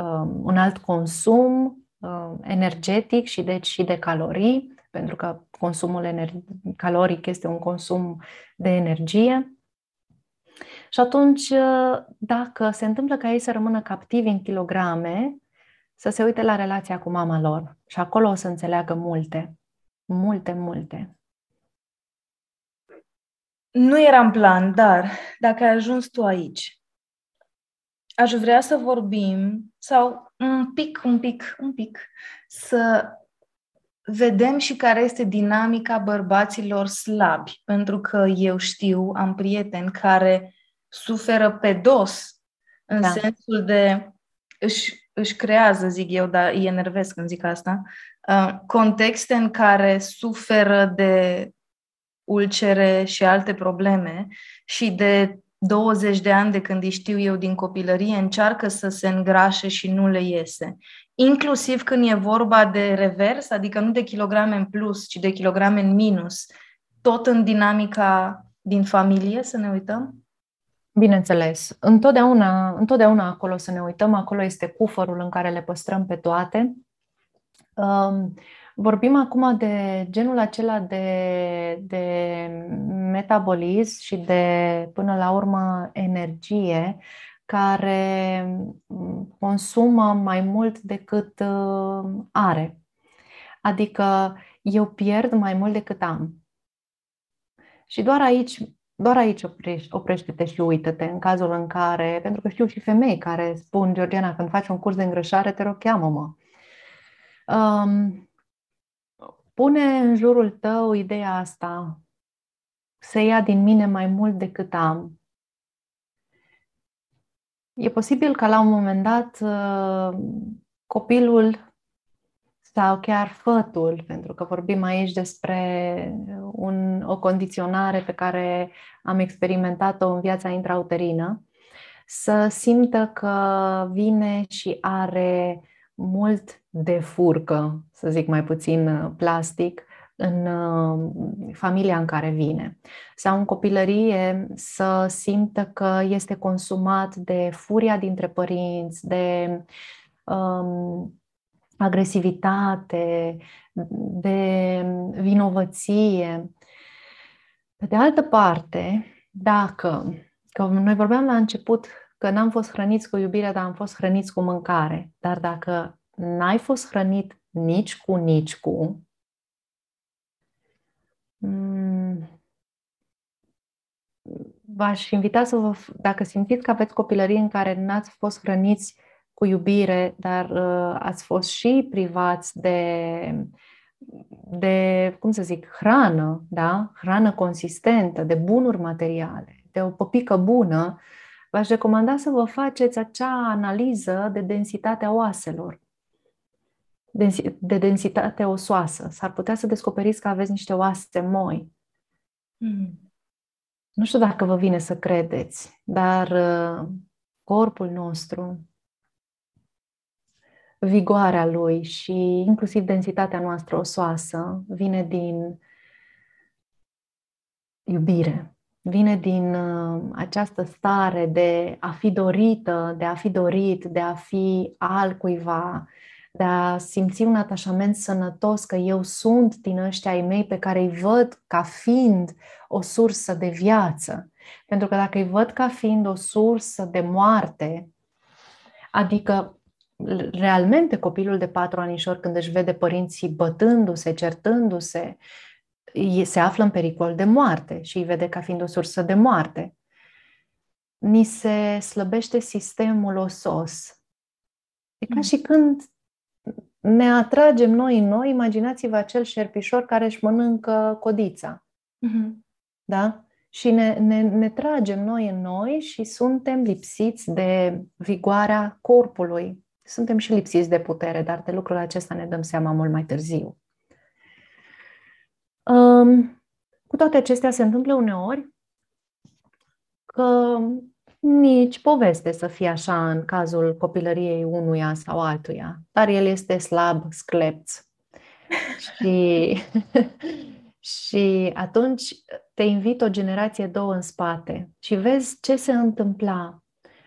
um, un alt consum uh, energetic și deci și de calorii, pentru că consumul caloric este un consum de energie. Și atunci, uh, dacă se întâmplă ca ei să rămână captivi în kilograme, să se uite la relația cu mama lor. Și acolo o să înțeleagă multe, multe, multe. Nu era în plan, dar dacă ai ajuns tu aici, aș vrea să vorbim sau un pic, un pic, un pic, să vedem și care este dinamica bărbaților slabi, pentru că eu știu, am prieteni care suferă pe dos, în da. sensul de își, își creează, zic eu, dar îi enervesc când zic asta, uh, contexte în care suferă de ulcere și alte probleme și de 20 de ani de când îi știu eu din copilărie, încearcă să se îngrașe și nu le iese. Inclusiv când e vorba de revers, adică nu de kilograme în plus, ci de kilograme în minus, tot în dinamica din familie, să ne uităm? Bineînțeles. Întotdeauna, întotdeauna acolo să ne uităm, acolo este cufărul în care le păstrăm pe toate. Um, Vorbim acum de genul acela de, de metabolism și de, până la urmă, energie care consumă mai mult decât uh, are. Adică eu pierd mai mult decât am. Și doar aici, doar aici oprești, oprește-te și uită-te în cazul în care, pentru că știu și femei care spun, Georgiana, când faci un curs de îngrășare, te rog, cheamă-mă. Um, Pune în jurul tău ideea asta, să ia din mine mai mult decât am. E posibil ca la un moment dat uh, copilul sau chiar fătul, pentru că vorbim aici despre un, o condiționare pe care am experimentat-o în viața intrauterină, să simtă că vine și are mult de furcă, să zic mai puțin uh, plastic, în uh, familia în care vine. Sau în copilărie să simtă că este consumat de furia dintre părinți, de um, agresivitate, de vinovăție. Pe de altă parte, dacă, că noi vorbeam la început că n-am fost hrăniți cu iubire, dar am fost hrăniți cu mâncare. Dar dacă n-ai fost hrănit nici cu, nici cu, mm, v-aș invita să vă, dacă simțiți că aveți copilărie în care n-ați fost hrăniți cu iubire, dar uh, ați fost și privați de, de, cum să zic, hrană, da? Hrană consistentă, de bunuri materiale, de o păpică bună, v-aș recomanda să vă faceți acea analiză de densitatea oaselor, de densitate osoasă. S-ar putea să descoperiți că aveți niște oase moi. Mm. Nu știu dacă vă vine să credeți, dar uh, corpul nostru vigoarea lui și inclusiv densitatea noastră osoasă vine din iubire. Vine din uh, această stare de a fi dorită, de a fi dorit, de a fi al cuiva, de a simți un atașament sănătos că eu sunt din ăștia ai mei pe care îi văd ca fiind o sursă de viață. Pentru că dacă îi văd ca fiind o sursă de moarte, adică realmente copilul de patru anișor când își vede părinții bătându-se, certându-se, se află în pericol de moarte și îi vede ca fiind o sursă de moarte. Ni se slăbește sistemul osos. E ca mm. și când ne atragem noi în noi, imaginați-vă acel șerpișor care își mănâncă codița. Mm-hmm. Da? Și ne, ne, ne tragem noi în noi și suntem lipsiți de vigoarea corpului. Suntem și lipsiți de putere, dar de lucrul acesta ne dăm seama mult mai târziu. Um, cu toate acestea se întâmplă uneori că nici poveste să fie așa în cazul copilăriei unuia sau altuia, dar el este slab, sclepț. și, și atunci te invit o generație două în spate și vezi ce se întâmpla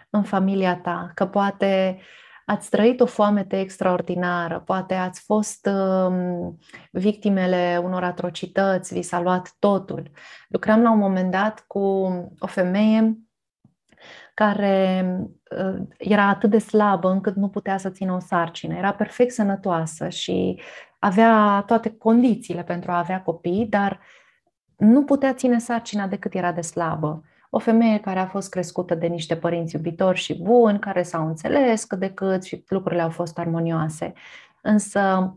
în familia ta, că poate ați trăit o foamete extraordinară, poate ați fost um, victimele unor atrocități, vi s-a luat totul. Lucram la un moment dat cu o femeie care uh, era atât de slabă încât nu putea să țină o sarcină. Era perfect sănătoasă și avea toate condițiile pentru a avea copii, dar nu putea ține sarcina decât era de slabă. O femeie care a fost crescută de niște părinți iubitori și buni, care s-au înțeles cât de cât și lucrurile au fost armonioase. Însă,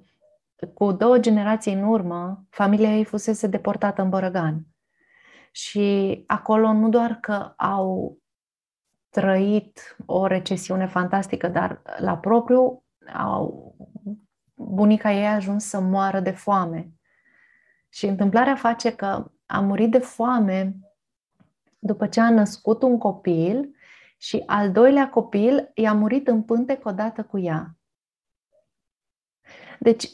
cu două generații în urmă, familia ei fusese deportată în Bărăgan. Și acolo nu doar că au trăit o recesiune fantastică, dar la propriu au, bunica ei a ajuns să moară de foame. Și întâmplarea face că a murit de foame după ce a născut un copil și al doilea copil i-a murit în pântec odată cu ea. Deci,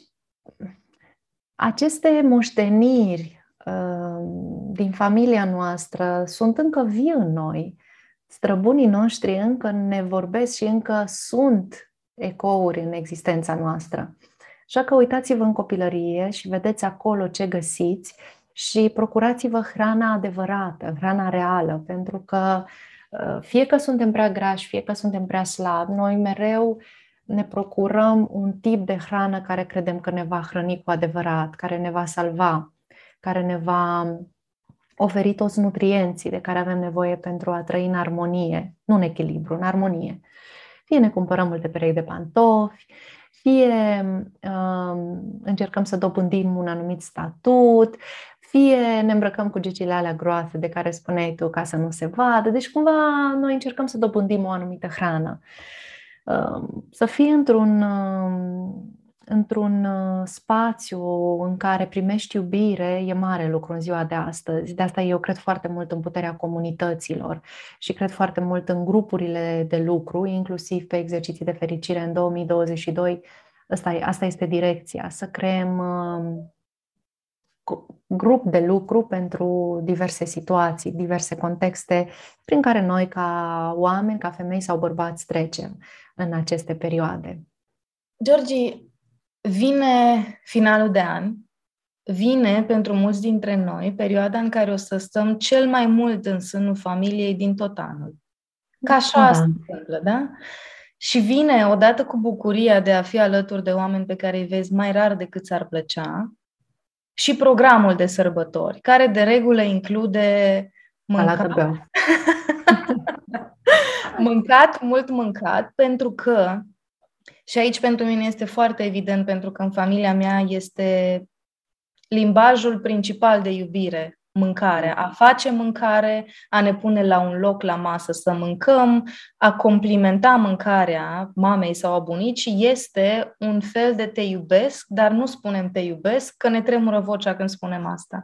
aceste moșteniri uh, din familia noastră sunt încă vii în noi străbunii noștri încă ne vorbesc și încă sunt ecouri în existența noastră. Așa că uitați-vă în copilărie și vedeți acolo ce găsiți și procurați-vă hrana adevărată, hrana reală, pentru că uh, fie că suntem prea grași, fie că suntem prea slabi, noi mereu ne procurăm un tip de hrană care credem că ne va hrăni cu adevărat, care ne va salva, care ne va oferi toți nutrienții de care avem nevoie pentru a trăi în armonie, nu în echilibru, în armonie. Fie ne cumpărăm multe perechi de pantofi, fie um, încercăm să dobândim un anumit statut, fie ne îmbrăcăm cu gecile alea groase de care spuneai tu ca să nu se vadă. Deci cumva noi încercăm să dobândim o anumită hrană. Um, să fie într-un um, într-un uh, spațiu în care primești iubire e mare lucru în ziua de astăzi. De asta eu cred foarte mult în puterea comunităților și cred foarte mult în grupurile de lucru, inclusiv pe exerciții de fericire în 2022. Asta, asta este direcția, să creăm um, grup de lucru pentru diverse situații, diverse contexte prin care noi ca oameni, ca femei sau bărbați trecem în aceste perioade. Georgi, Vine finalul de an, vine pentru mulți dintre noi perioada în care o să stăm cel mai mult în sânul familiei din tot anul. Ca așa da. se întâmplă, da? Și vine odată cu bucuria de a fi alături de oameni pe care îi vezi mai rar decât ți-ar plăcea și programul de sărbători, care de regulă include mâncat. mâncat, mult mâncat, pentru că și aici pentru mine este foarte evident, pentru că în familia mea este limbajul principal de iubire, mâncare, a face mâncare, a ne pune la un loc la masă să mâncăm, a complimenta mâncarea mamei sau a bunicii este un fel de te iubesc, dar nu spunem te iubesc, că ne tremură vocea când spunem asta.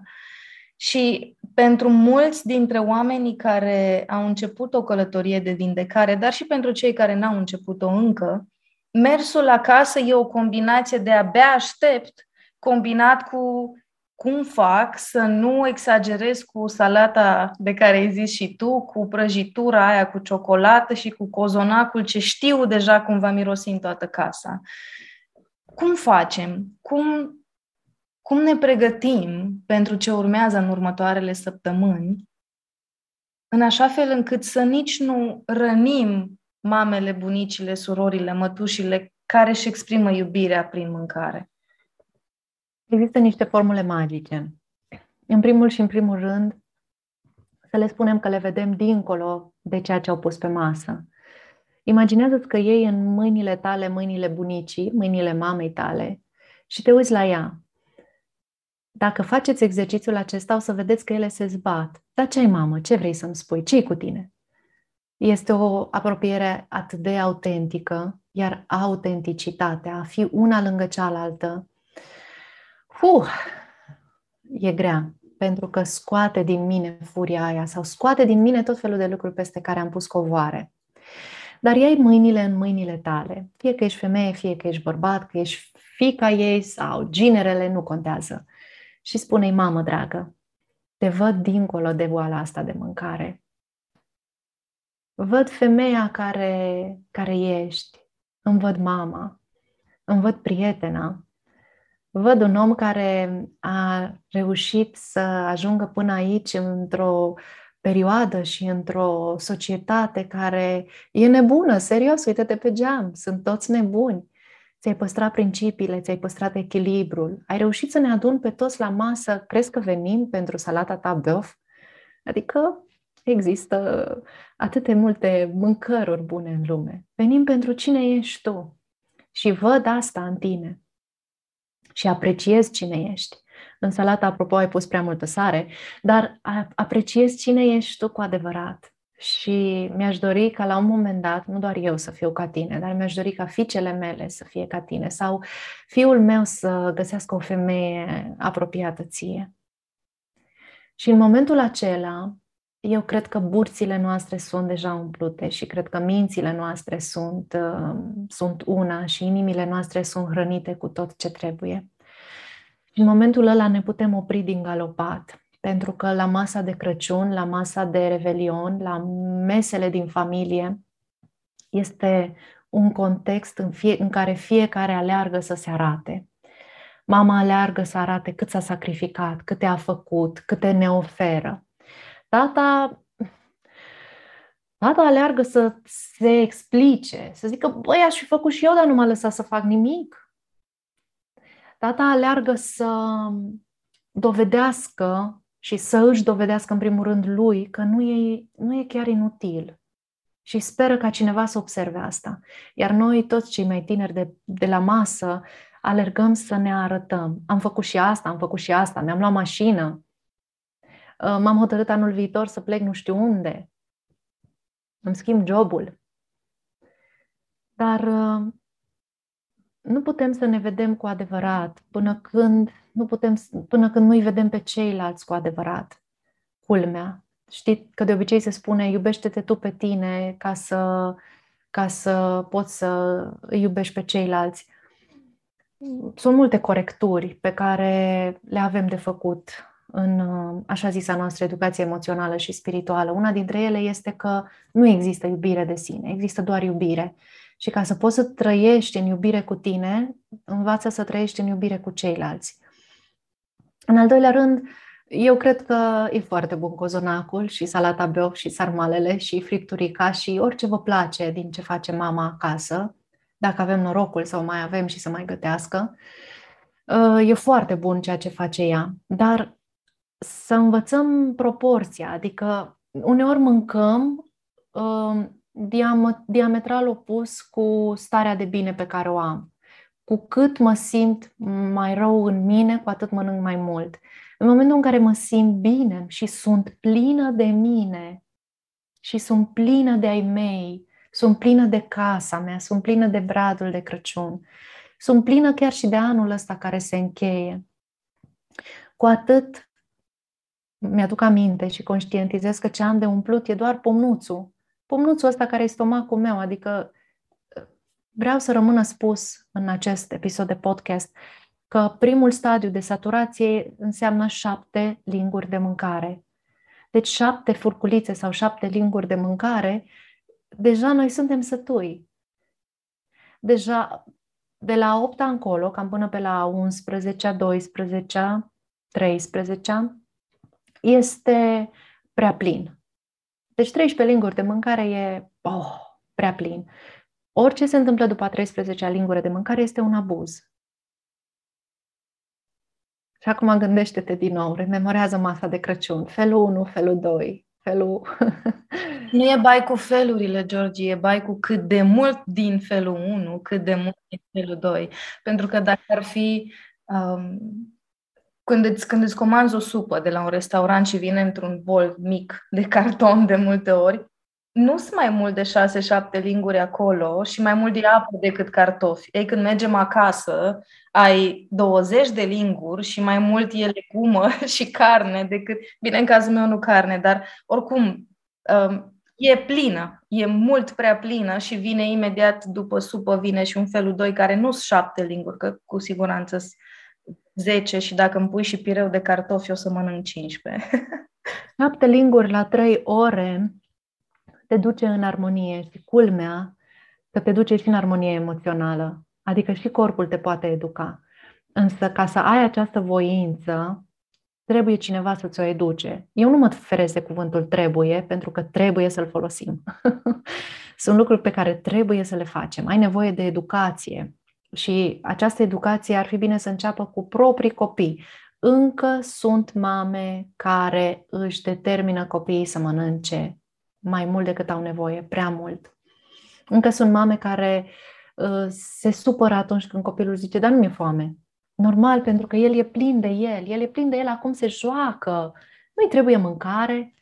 Și pentru mulți dintre oamenii care au început o călătorie de vindecare, dar și pentru cei care n-au început-o încă, mersul acasă e o combinație de abia aștept, combinat cu cum fac să nu exagerez cu salata de care ai zis și tu, cu prăjitura aia cu ciocolată și cu cozonacul ce știu deja cum va mirosi în toată casa. Cum facem? Cum, cum ne pregătim pentru ce urmează în următoarele săptămâni, în așa fel încât să nici nu rănim mamele, bunicile, surorile, mătușile care își exprimă iubirea prin mâncare? Există niște formule magice. În primul și în primul rând, să le spunem că le vedem dincolo de ceea ce au pus pe masă. Imaginează-ți că iei în mâinile tale mâinile bunicii, mâinile mamei tale și te uiți la ea. Dacă faceți exercițiul acesta, o să vedeți că ele se zbat. Dar ce ai, mamă? Ce vrei să-mi spui? ce cu tine? Este o apropiere atât de autentică, iar autenticitatea, a fi una lângă cealaltă, uh, e grea, pentru că scoate din mine furia aia sau scoate din mine tot felul de lucruri peste care am pus covoare. Dar iei mâinile în mâinile tale, fie că ești femeie, fie că ești bărbat, că ești fica ei sau ginerele, nu contează. Și spune-i, mamă dragă, te văd dincolo de boala asta de mâncare. Văd femeia care, care ești, îmi văd mama, îmi văd prietena, văd un om care a reușit să ajungă până aici într-o perioadă și într-o societate care e nebună, serios, uite-te pe geam, sunt toți nebuni. Ți-ai păstrat principiile, ți-ai păstrat echilibrul, ai reușit să ne adun pe toți la masă, crezi că venim pentru salata ta băf? Adică există atât de multe mâncăruri bune în lume. Venim pentru cine ești tu și văd asta în tine și apreciez cine ești. În salată, apropo, ai pus prea multă sare, dar apreciez cine ești tu cu adevărat. Și mi-aș dori ca la un moment dat, nu doar eu să fiu ca tine, dar mi-aș dori ca fiicele mele să fie ca tine sau fiul meu să găsească o femeie apropiată ție. Și în momentul acela, eu cred că burțile noastre sunt deja umplute și cred că mințile noastre sunt, uh, sunt una și inimile noastre sunt hrănite cu tot ce trebuie. Și în momentul ăla ne putem opri din galopat, pentru că la masa de Crăciun, la masa de Revelion, la mesele din familie, este un context în, fie, în care fiecare aleargă să se arate. Mama aleargă să arate cât s-a sacrificat, câte a făcut, câte ne oferă. Tata, tata aleargă să se explice, să zică, băi, aș fi făcut și eu, dar nu m-a lăsat să fac nimic. Tata aleargă să dovedească și să își dovedească în primul rând lui că nu e, nu e chiar inutil. Și speră ca cineva să observe asta. Iar noi, toți cei mai tineri de, de la masă, alergăm să ne arătăm. Am făcut și asta, am făcut și asta, mi-am luat mașină, Uh, m-am hotărât anul viitor să plec nu știu unde, îmi schimb jobul. Dar uh, nu putem să ne vedem cu adevărat până când nu putem, până când nu-i vedem pe ceilalți cu adevărat. Culmea. Știi că de obicei se spune iubește-te tu pe tine ca să, ca să poți să îi iubești pe ceilalți. Sunt multe corecturi pe care le avem de făcut în uh, așa zisa noastră educație emoțională și spirituală. Una dintre ele este că nu există iubire de sine, există doar iubire. Și ca să poți să trăiești în iubire cu tine, învață să trăiești în iubire cu ceilalți. În al doilea rând, eu cred că e foarte bun cozonacul și salata beof și sarmalele și fripturica și orice vă place din ce face mama acasă, dacă avem norocul sau mai avem și să mai gătească. Uh, e foarte bun ceea ce face ea, dar să învățăm proporția, adică uneori mâncăm uh, diam- diametral opus cu starea de bine pe care o am. Cu cât mă simt mai rău în mine, cu atât mănânc mai mult. În momentul în care mă simt bine și sunt plină de mine și sunt plină de ai mei, sunt plină de casa mea, sunt plină de bradul de Crăciun, sunt plină chiar și de anul ăsta care se încheie, cu atât mi-aduc aminte și conștientizez că ce am de umplut e doar pomnuțul. Pomnuțul ăsta care e stomacul meu, adică vreau să rămână spus în acest episod de podcast că primul stadiu de saturație înseamnă șapte linguri de mâncare. Deci șapte furculițe sau șapte linguri de mâncare, deja noi suntem sătui. Deja de la 8 încolo, cam până pe la 11, 12, 13, este prea plin. Deci 13 linguri de mâncare e oh, prea plin. Orice se întâmplă după a 13-a lingură de mâncare este un abuz. Și acum gândește-te din nou, rememorează masa de Crăciun, felul 1, felul 2, felul... nu e bai cu felurile, Georgie, e bai cu cât de mult din felul 1, cât de mult din felul 2. Pentru că dacă ar fi... Um, când îți, când îți comanzi o supă de la un restaurant și vine într-un bol mic de carton de multe ori, nu sunt mai mult de 6-7 linguri acolo și mai mult de apă decât cartofi. Ei, când mergem acasă, ai 20 de linguri și mai mult e legumă și carne decât, bine, în cazul meu nu carne, dar oricum um, e plină, e mult prea plină și vine imediat după supă, vine și un felul 2 care nu sunt 7 linguri, că cu siguranță sunt 10 și dacă îmi pui și pireu de cartofi o să mănânc 15. 7 linguri la 3 ore te duce în armonie și culmea că te duce și în armonie emoțională. Adică și corpul te poate educa. Însă ca să ai această voință, trebuie cineva să ți-o educe. Eu nu mă feresc de cuvântul trebuie, pentru că trebuie să-l folosim. Sunt lucruri pe care trebuie să le facem. Ai nevoie de educație. Și această educație ar fi bine să înceapă cu proprii copii. Încă sunt mame care își determină copiii să mănânce mai mult decât au nevoie, prea mult. Încă sunt mame care uh, se supără atunci când copilul zice, dar nu mi-e foame. Normal, pentru că el e plin de el, el e plin de el, acum se joacă, nu-i trebuie mâncare,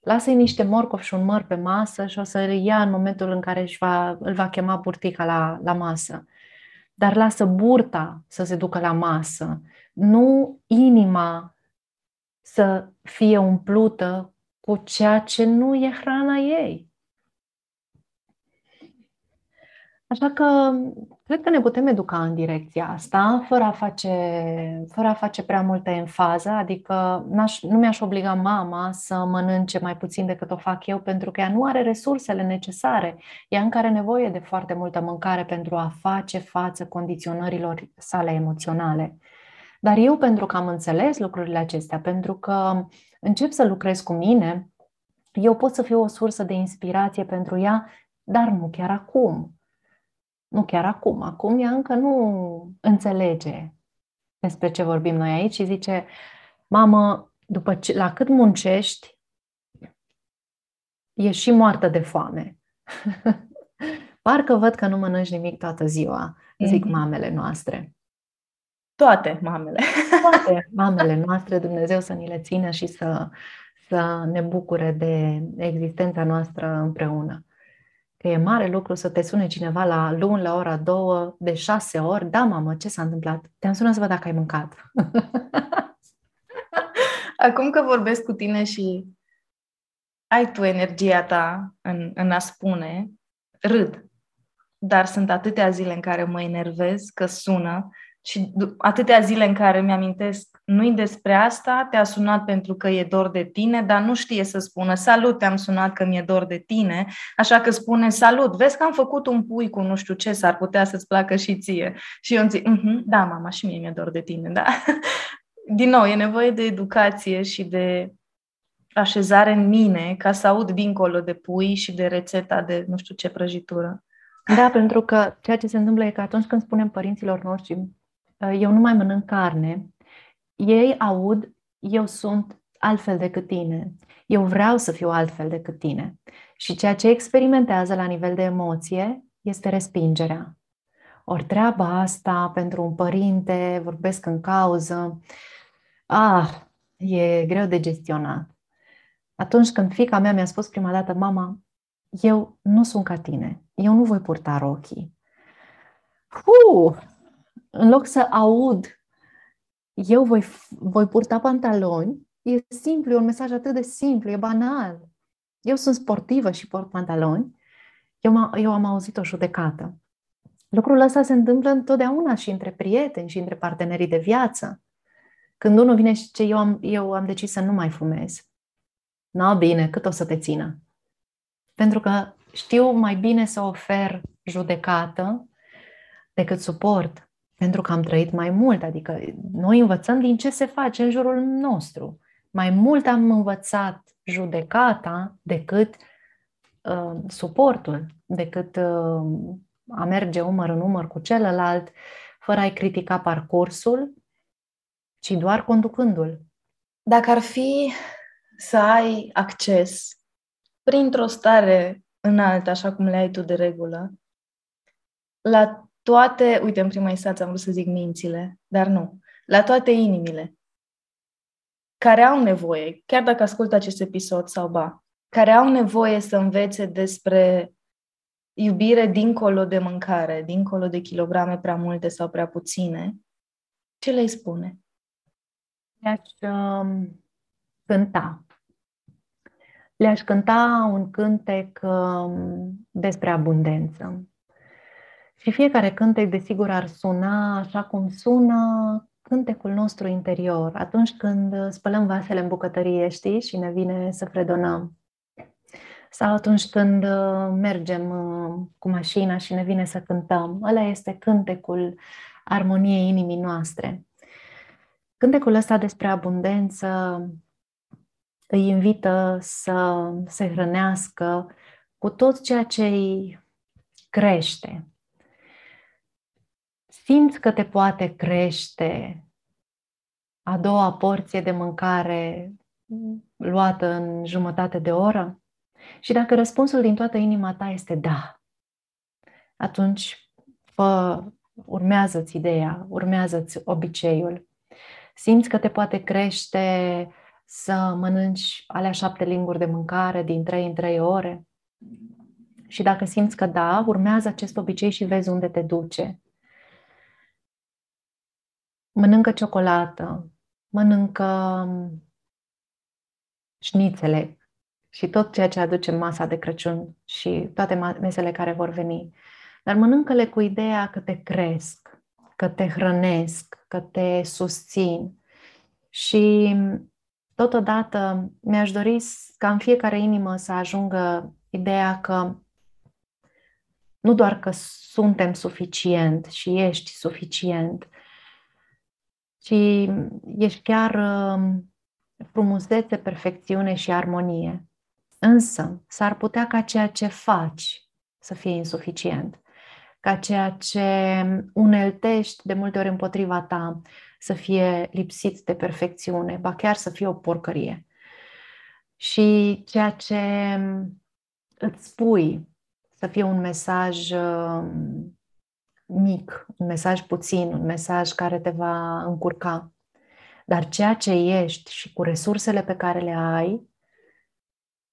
lasă-i niște morcovi și un măr pe masă și o să îl ia în momentul în care își va, îl va chema burtica la, la masă. Dar lasă burta să se ducă la masă, nu inima să fie umplută cu ceea ce nu e hrana ei. Așa că cred că ne putem educa în direcția asta, fără a face, fără a face prea multă enfază, adică n-aș, nu mi-aș obliga mama să mănânce mai puțin decât o fac eu, pentru că ea nu are resursele necesare. Ea încă are nevoie de foarte multă mâncare pentru a face față condiționărilor sale emoționale. Dar eu, pentru că am înțeles lucrurile acestea, pentru că încep să lucrez cu mine, eu pot să fiu o sursă de inspirație pentru ea, dar nu chiar acum. Nu chiar acum. Acum ea încă nu înțelege despre ce vorbim noi aici și zice, mamă, după ce, la cât muncești, e și moartă de foame. Parcă văd că nu mănânci nimic toată ziua, zic mm-hmm. mamele noastre. Toate mamele. Toate mamele noastre, Dumnezeu să ni le țină și să, să ne bucure de existența noastră împreună. Că e mare lucru să te sune cineva la luni, la ora două, de șase ori. Da, mamă, ce s-a întâmplat? Te-am sunat să văd dacă ai mâncat. Acum că vorbesc cu tine și ai tu energia ta în, în a spune, râd. Dar sunt atâtea zile în care mă enervez că sună și atâtea zile în care mi-amintesc, nu-i despre asta, te-a sunat pentru că e dor de tine, dar nu știe să spună salut, te-am sunat că mi-e dor de tine, așa că spune salut, vezi că am făcut un pui cu nu știu ce, s-ar putea să-ți placă și ție. Și eu îmi zic, uh-huh, da, mama, și mie mi-e dor de tine, da. Din nou, e nevoie de educație și de așezare în mine ca să aud dincolo de pui și de rețeta de nu știu ce prăjitură. Da, pentru că ceea ce se întâmplă e că atunci când spunem părinților noștri, eu nu mai mănânc carne, ei aud, eu sunt altfel decât tine. Eu vreau să fiu altfel decât tine. Și ceea ce experimentează la nivel de emoție este respingerea. Ori treaba asta pentru un părinte, vorbesc în cauză, ah, e greu de gestionat. Atunci când fica mea mi-a spus prima dată, mama, eu nu sunt ca tine, eu nu voi purta rochii. Uu, în loc să aud, eu voi, voi purta pantaloni, e simplu, e un mesaj atât de simplu, e banal. Eu sunt sportivă și port pantaloni. Eu, eu am auzit o judecată. Lucrul ăsta se întâmplă întotdeauna și între prieteni și între partenerii de viață. Când unul vine și ce eu am, eu am decis să nu mai fumez. Nu, bine, cât o să te țină? Pentru că știu mai bine să ofer judecată decât suport. Pentru că am trăit mai mult, adică noi învățăm din ce se face în jurul nostru. Mai mult am învățat judecata decât uh, suportul, decât uh, a merge umăr în umăr cu celălalt, fără a-i critica parcursul, ci doar conducându-l. Dacă ar fi să ai acces printr-o stare înaltă, așa cum le ai tu de regulă, la toate, uite, în prima instanță am vrut să zic mințile, dar nu, la toate inimile care au nevoie, chiar dacă ascultă acest episod sau ba, care au nevoie să învețe despre iubire dincolo de mâncare, dincolo de kilograme prea multe sau prea puține, ce le spune? Le-aș um, cânta. Le-aș cânta un cântec um, despre abundență. Și fiecare cântec, desigur, ar suna așa cum sună cântecul nostru interior, atunci când spălăm vasele în bucătărie, știi, și ne vine să fredonăm sau atunci când uh, mergem uh, cu mașina și ne vine să cântăm. Ăla este cântecul armoniei inimii noastre. Cântecul ăsta despre abundență îi invită să se hrănească cu tot ceea ce îi crește. Simți că te poate crește a doua porție de mâncare luată în jumătate de oră? Și dacă răspunsul din toată inima ta este da, atunci fă, urmează-ți ideea, urmează-ți obiceiul. Simți că te poate crește să mănânci alea șapte linguri de mâncare din trei în trei ore? Și dacă simți că da, urmează acest obicei și vezi unde te duce. Mănâncă ciocolată, mănâncă șnițele, și tot ceea ce aduce masa de Crăciun și toate mesele care vor veni. Dar mănâncă-le cu ideea că te cresc, că te hrănesc, că te susțin. Și totodată mi-aș dori ca în fiecare inimă să ajungă ideea că nu doar că suntem suficient și ești suficient, ci ești chiar um, frumusețe, perfecțiune și armonie. Însă, s-ar putea ca ceea ce faci să fie insuficient, ca ceea ce uneltești de multe ori împotriva ta să fie lipsit de perfecțiune, ba chiar să fie o porcărie. Și ceea ce îți spui să fie un mesaj um, mic, un mesaj puțin, un mesaj care te va încurca. Dar ceea ce ești și cu resursele pe care le ai,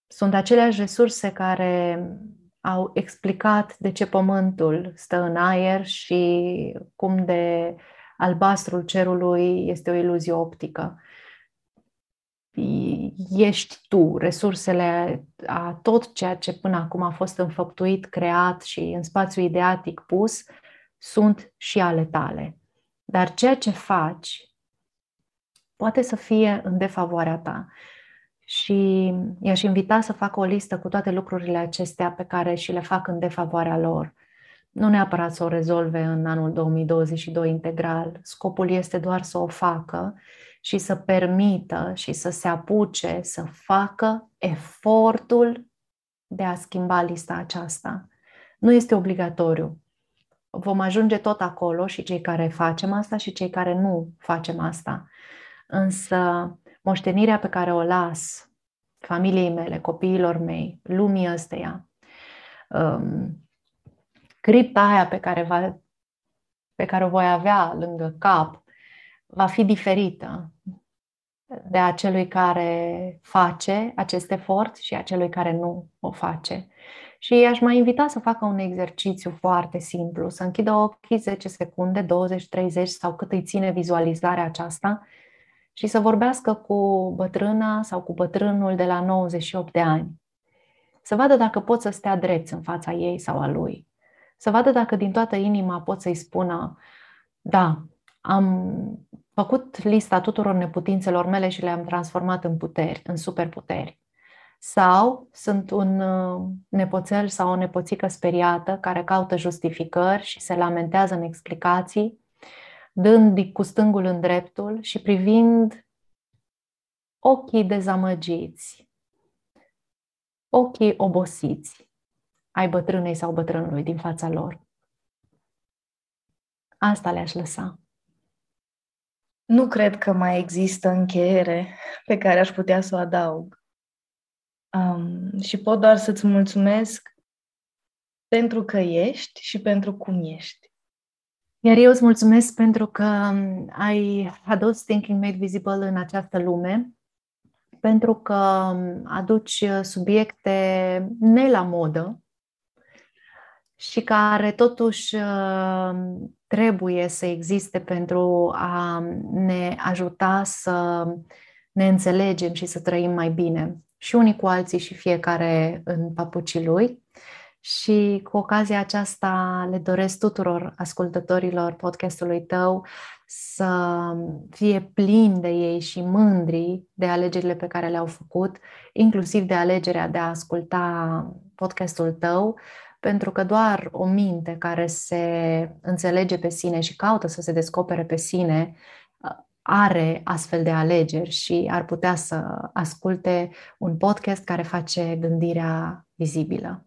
sunt aceleași resurse care au explicat de ce pământul stă în aer și cum de albastrul cerului este o iluzie optică. Ești tu, resursele a tot ceea ce până acum a fost înfăptuit, creat și în spațiu ideatic pus, sunt și ale tale. Dar ceea ce faci poate să fie în defavoarea ta și i-aș invita să facă o listă cu toate lucrurile acestea pe care și le fac în defavoarea lor. Nu neapărat să o rezolve în anul 2022 integral. Scopul este doar să o facă și să permită și să se apuce să facă efortul de a schimba lista aceasta. Nu este obligatoriu. Vom ajunge tot acolo și cei care facem asta și cei care nu facem asta. Însă moștenirea pe care o las familiei mele, copiilor mei, lumii ăsteia, um, cripta aia pe care, va, pe care o voi avea lângă cap, va fi diferită de a celui care face acest efort și a celui care nu o face. Și aș mai invita să facă un exercițiu foarte simplu, să închidă ochii 10 secunde, 20, 30 sau cât îi ține vizualizarea aceasta și să vorbească cu bătrâna sau cu bătrânul de la 98 de ani. Să vadă dacă pot să stea drept în fața ei sau a lui. să vadă dacă din toată inima pot să-i spună, da, am făcut lista tuturor neputințelor mele și le-am transformat în puteri, în superputeri. Sau sunt un uh, nepoțel sau o nepoțică speriată care caută justificări și se lamentează în explicații, dând cu stângul în dreptul și privind ochii dezamăgiți, ochii obosiți ai bătrânei sau bătrânului din fața lor. Asta le-aș lăsa. Nu cred că mai există încheiere pe care aș putea să o adaug. Um, și pot doar să-ți mulțumesc pentru că ești și pentru cum ești. Iar eu îți mulțumesc pentru că ai adus Thinking Made Visible în această lume, pentru că aduci subiecte ne la modă și care totuși trebuie să existe pentru a ne ajuta să ne înțelegem și să trăim mai bine și unii cu alții și fiecare în papucii lui. Și cu ocazia aceasta le doresc tuturor ascultătorilor podcastului tău să fie plini de ei și mândri de alegerile pe care le-au făcut, inclusiv de alegerea de a asculta podcastul tău, pentru că doar o minte care se înțelege pe sine și caută să se descopere pe sine are astfel de alegeri și ar putea să asculte un podcast care face gândirea vizibilă.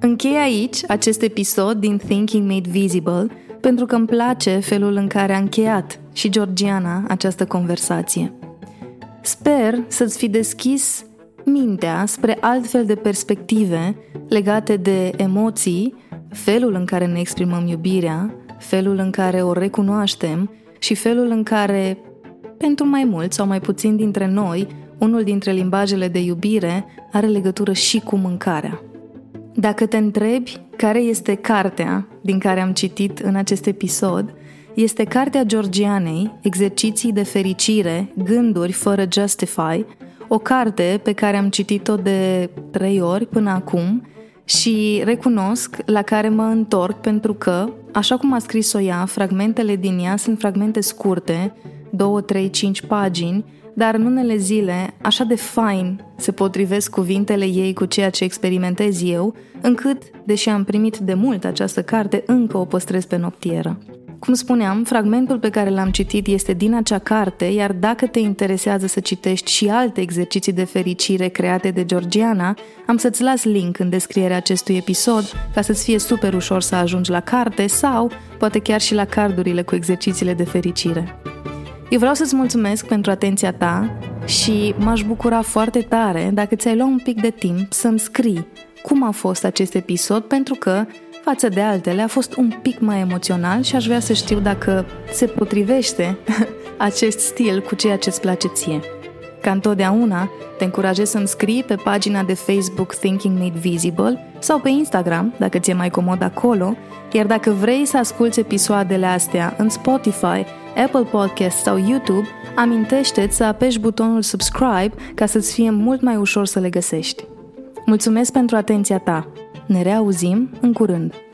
Închei aici acest episod din Thinking Made Visible pentru că îmi place felul în care a încheiat și Georgiana această conversație. Sper să-ți fi deschis mintea spre altfel de perspective legate de emoții, felul în care ne exprimăm iubirea, felul în care o recunoaștem și felul în care, pentru mai mult sau mai puțin dintre noi, unul dintre limbajele de iubire are legătură și cu mâncarea. Dacă te întrebi care este cartea din care am citit în acest episod, este cartea Georgianei, Exerciții de fericire, gânduri fără justify, o carte pe care am citit-o de trei ori până acum și recunosc la care mă întorc pentru că, așa cum a scris-o ea, fragmentele din ea sunt fragmente scurte, 2, 3, 5 pagini, dar în unele zile, așa de fain se potrivesc cuvintele ei cu ceea ce experimentez eu, încât, deși am primit de mult această carte, încă o păstrez pe noptieră. Cum spuneam, fragmentul pe care l-am citit este din acea carte, iar dacă te interesează să citești și alte exerciții de fericire create de Georgiana, am să-ți las link în descrierea acestui episod ca să-ți fie super ușor să ajungi la carte sau poate chiar și la cardurile cu exercițiile de fericire. Eu vreau să-ți mulțumesc pentru atenția ta și m-aș bucura foarte tare dacă ți-ai luat un pic de timp să-mi scrii cum a fost acest episod pentru că față de altele a fost un pic mai emoțional și aș vrea să știu dacă se potrivește acest stil cu ceea ce îți place ție. Ca întotdeauna, te încurajez să-mi scrii pe pagina de Facebook Thinking Made Visible sau pe Instagram, dacă ți-e mai comod acolo, iar dacă vrei să asculți episoadele astea în Spotify, Apple Podcast sau YouTube, amintește-ți să apeși butonul subscribe ca să-ți fie mult mai ușor să le găsești. Mulțumesc pentru atenția ta! Ne reauzim în curând!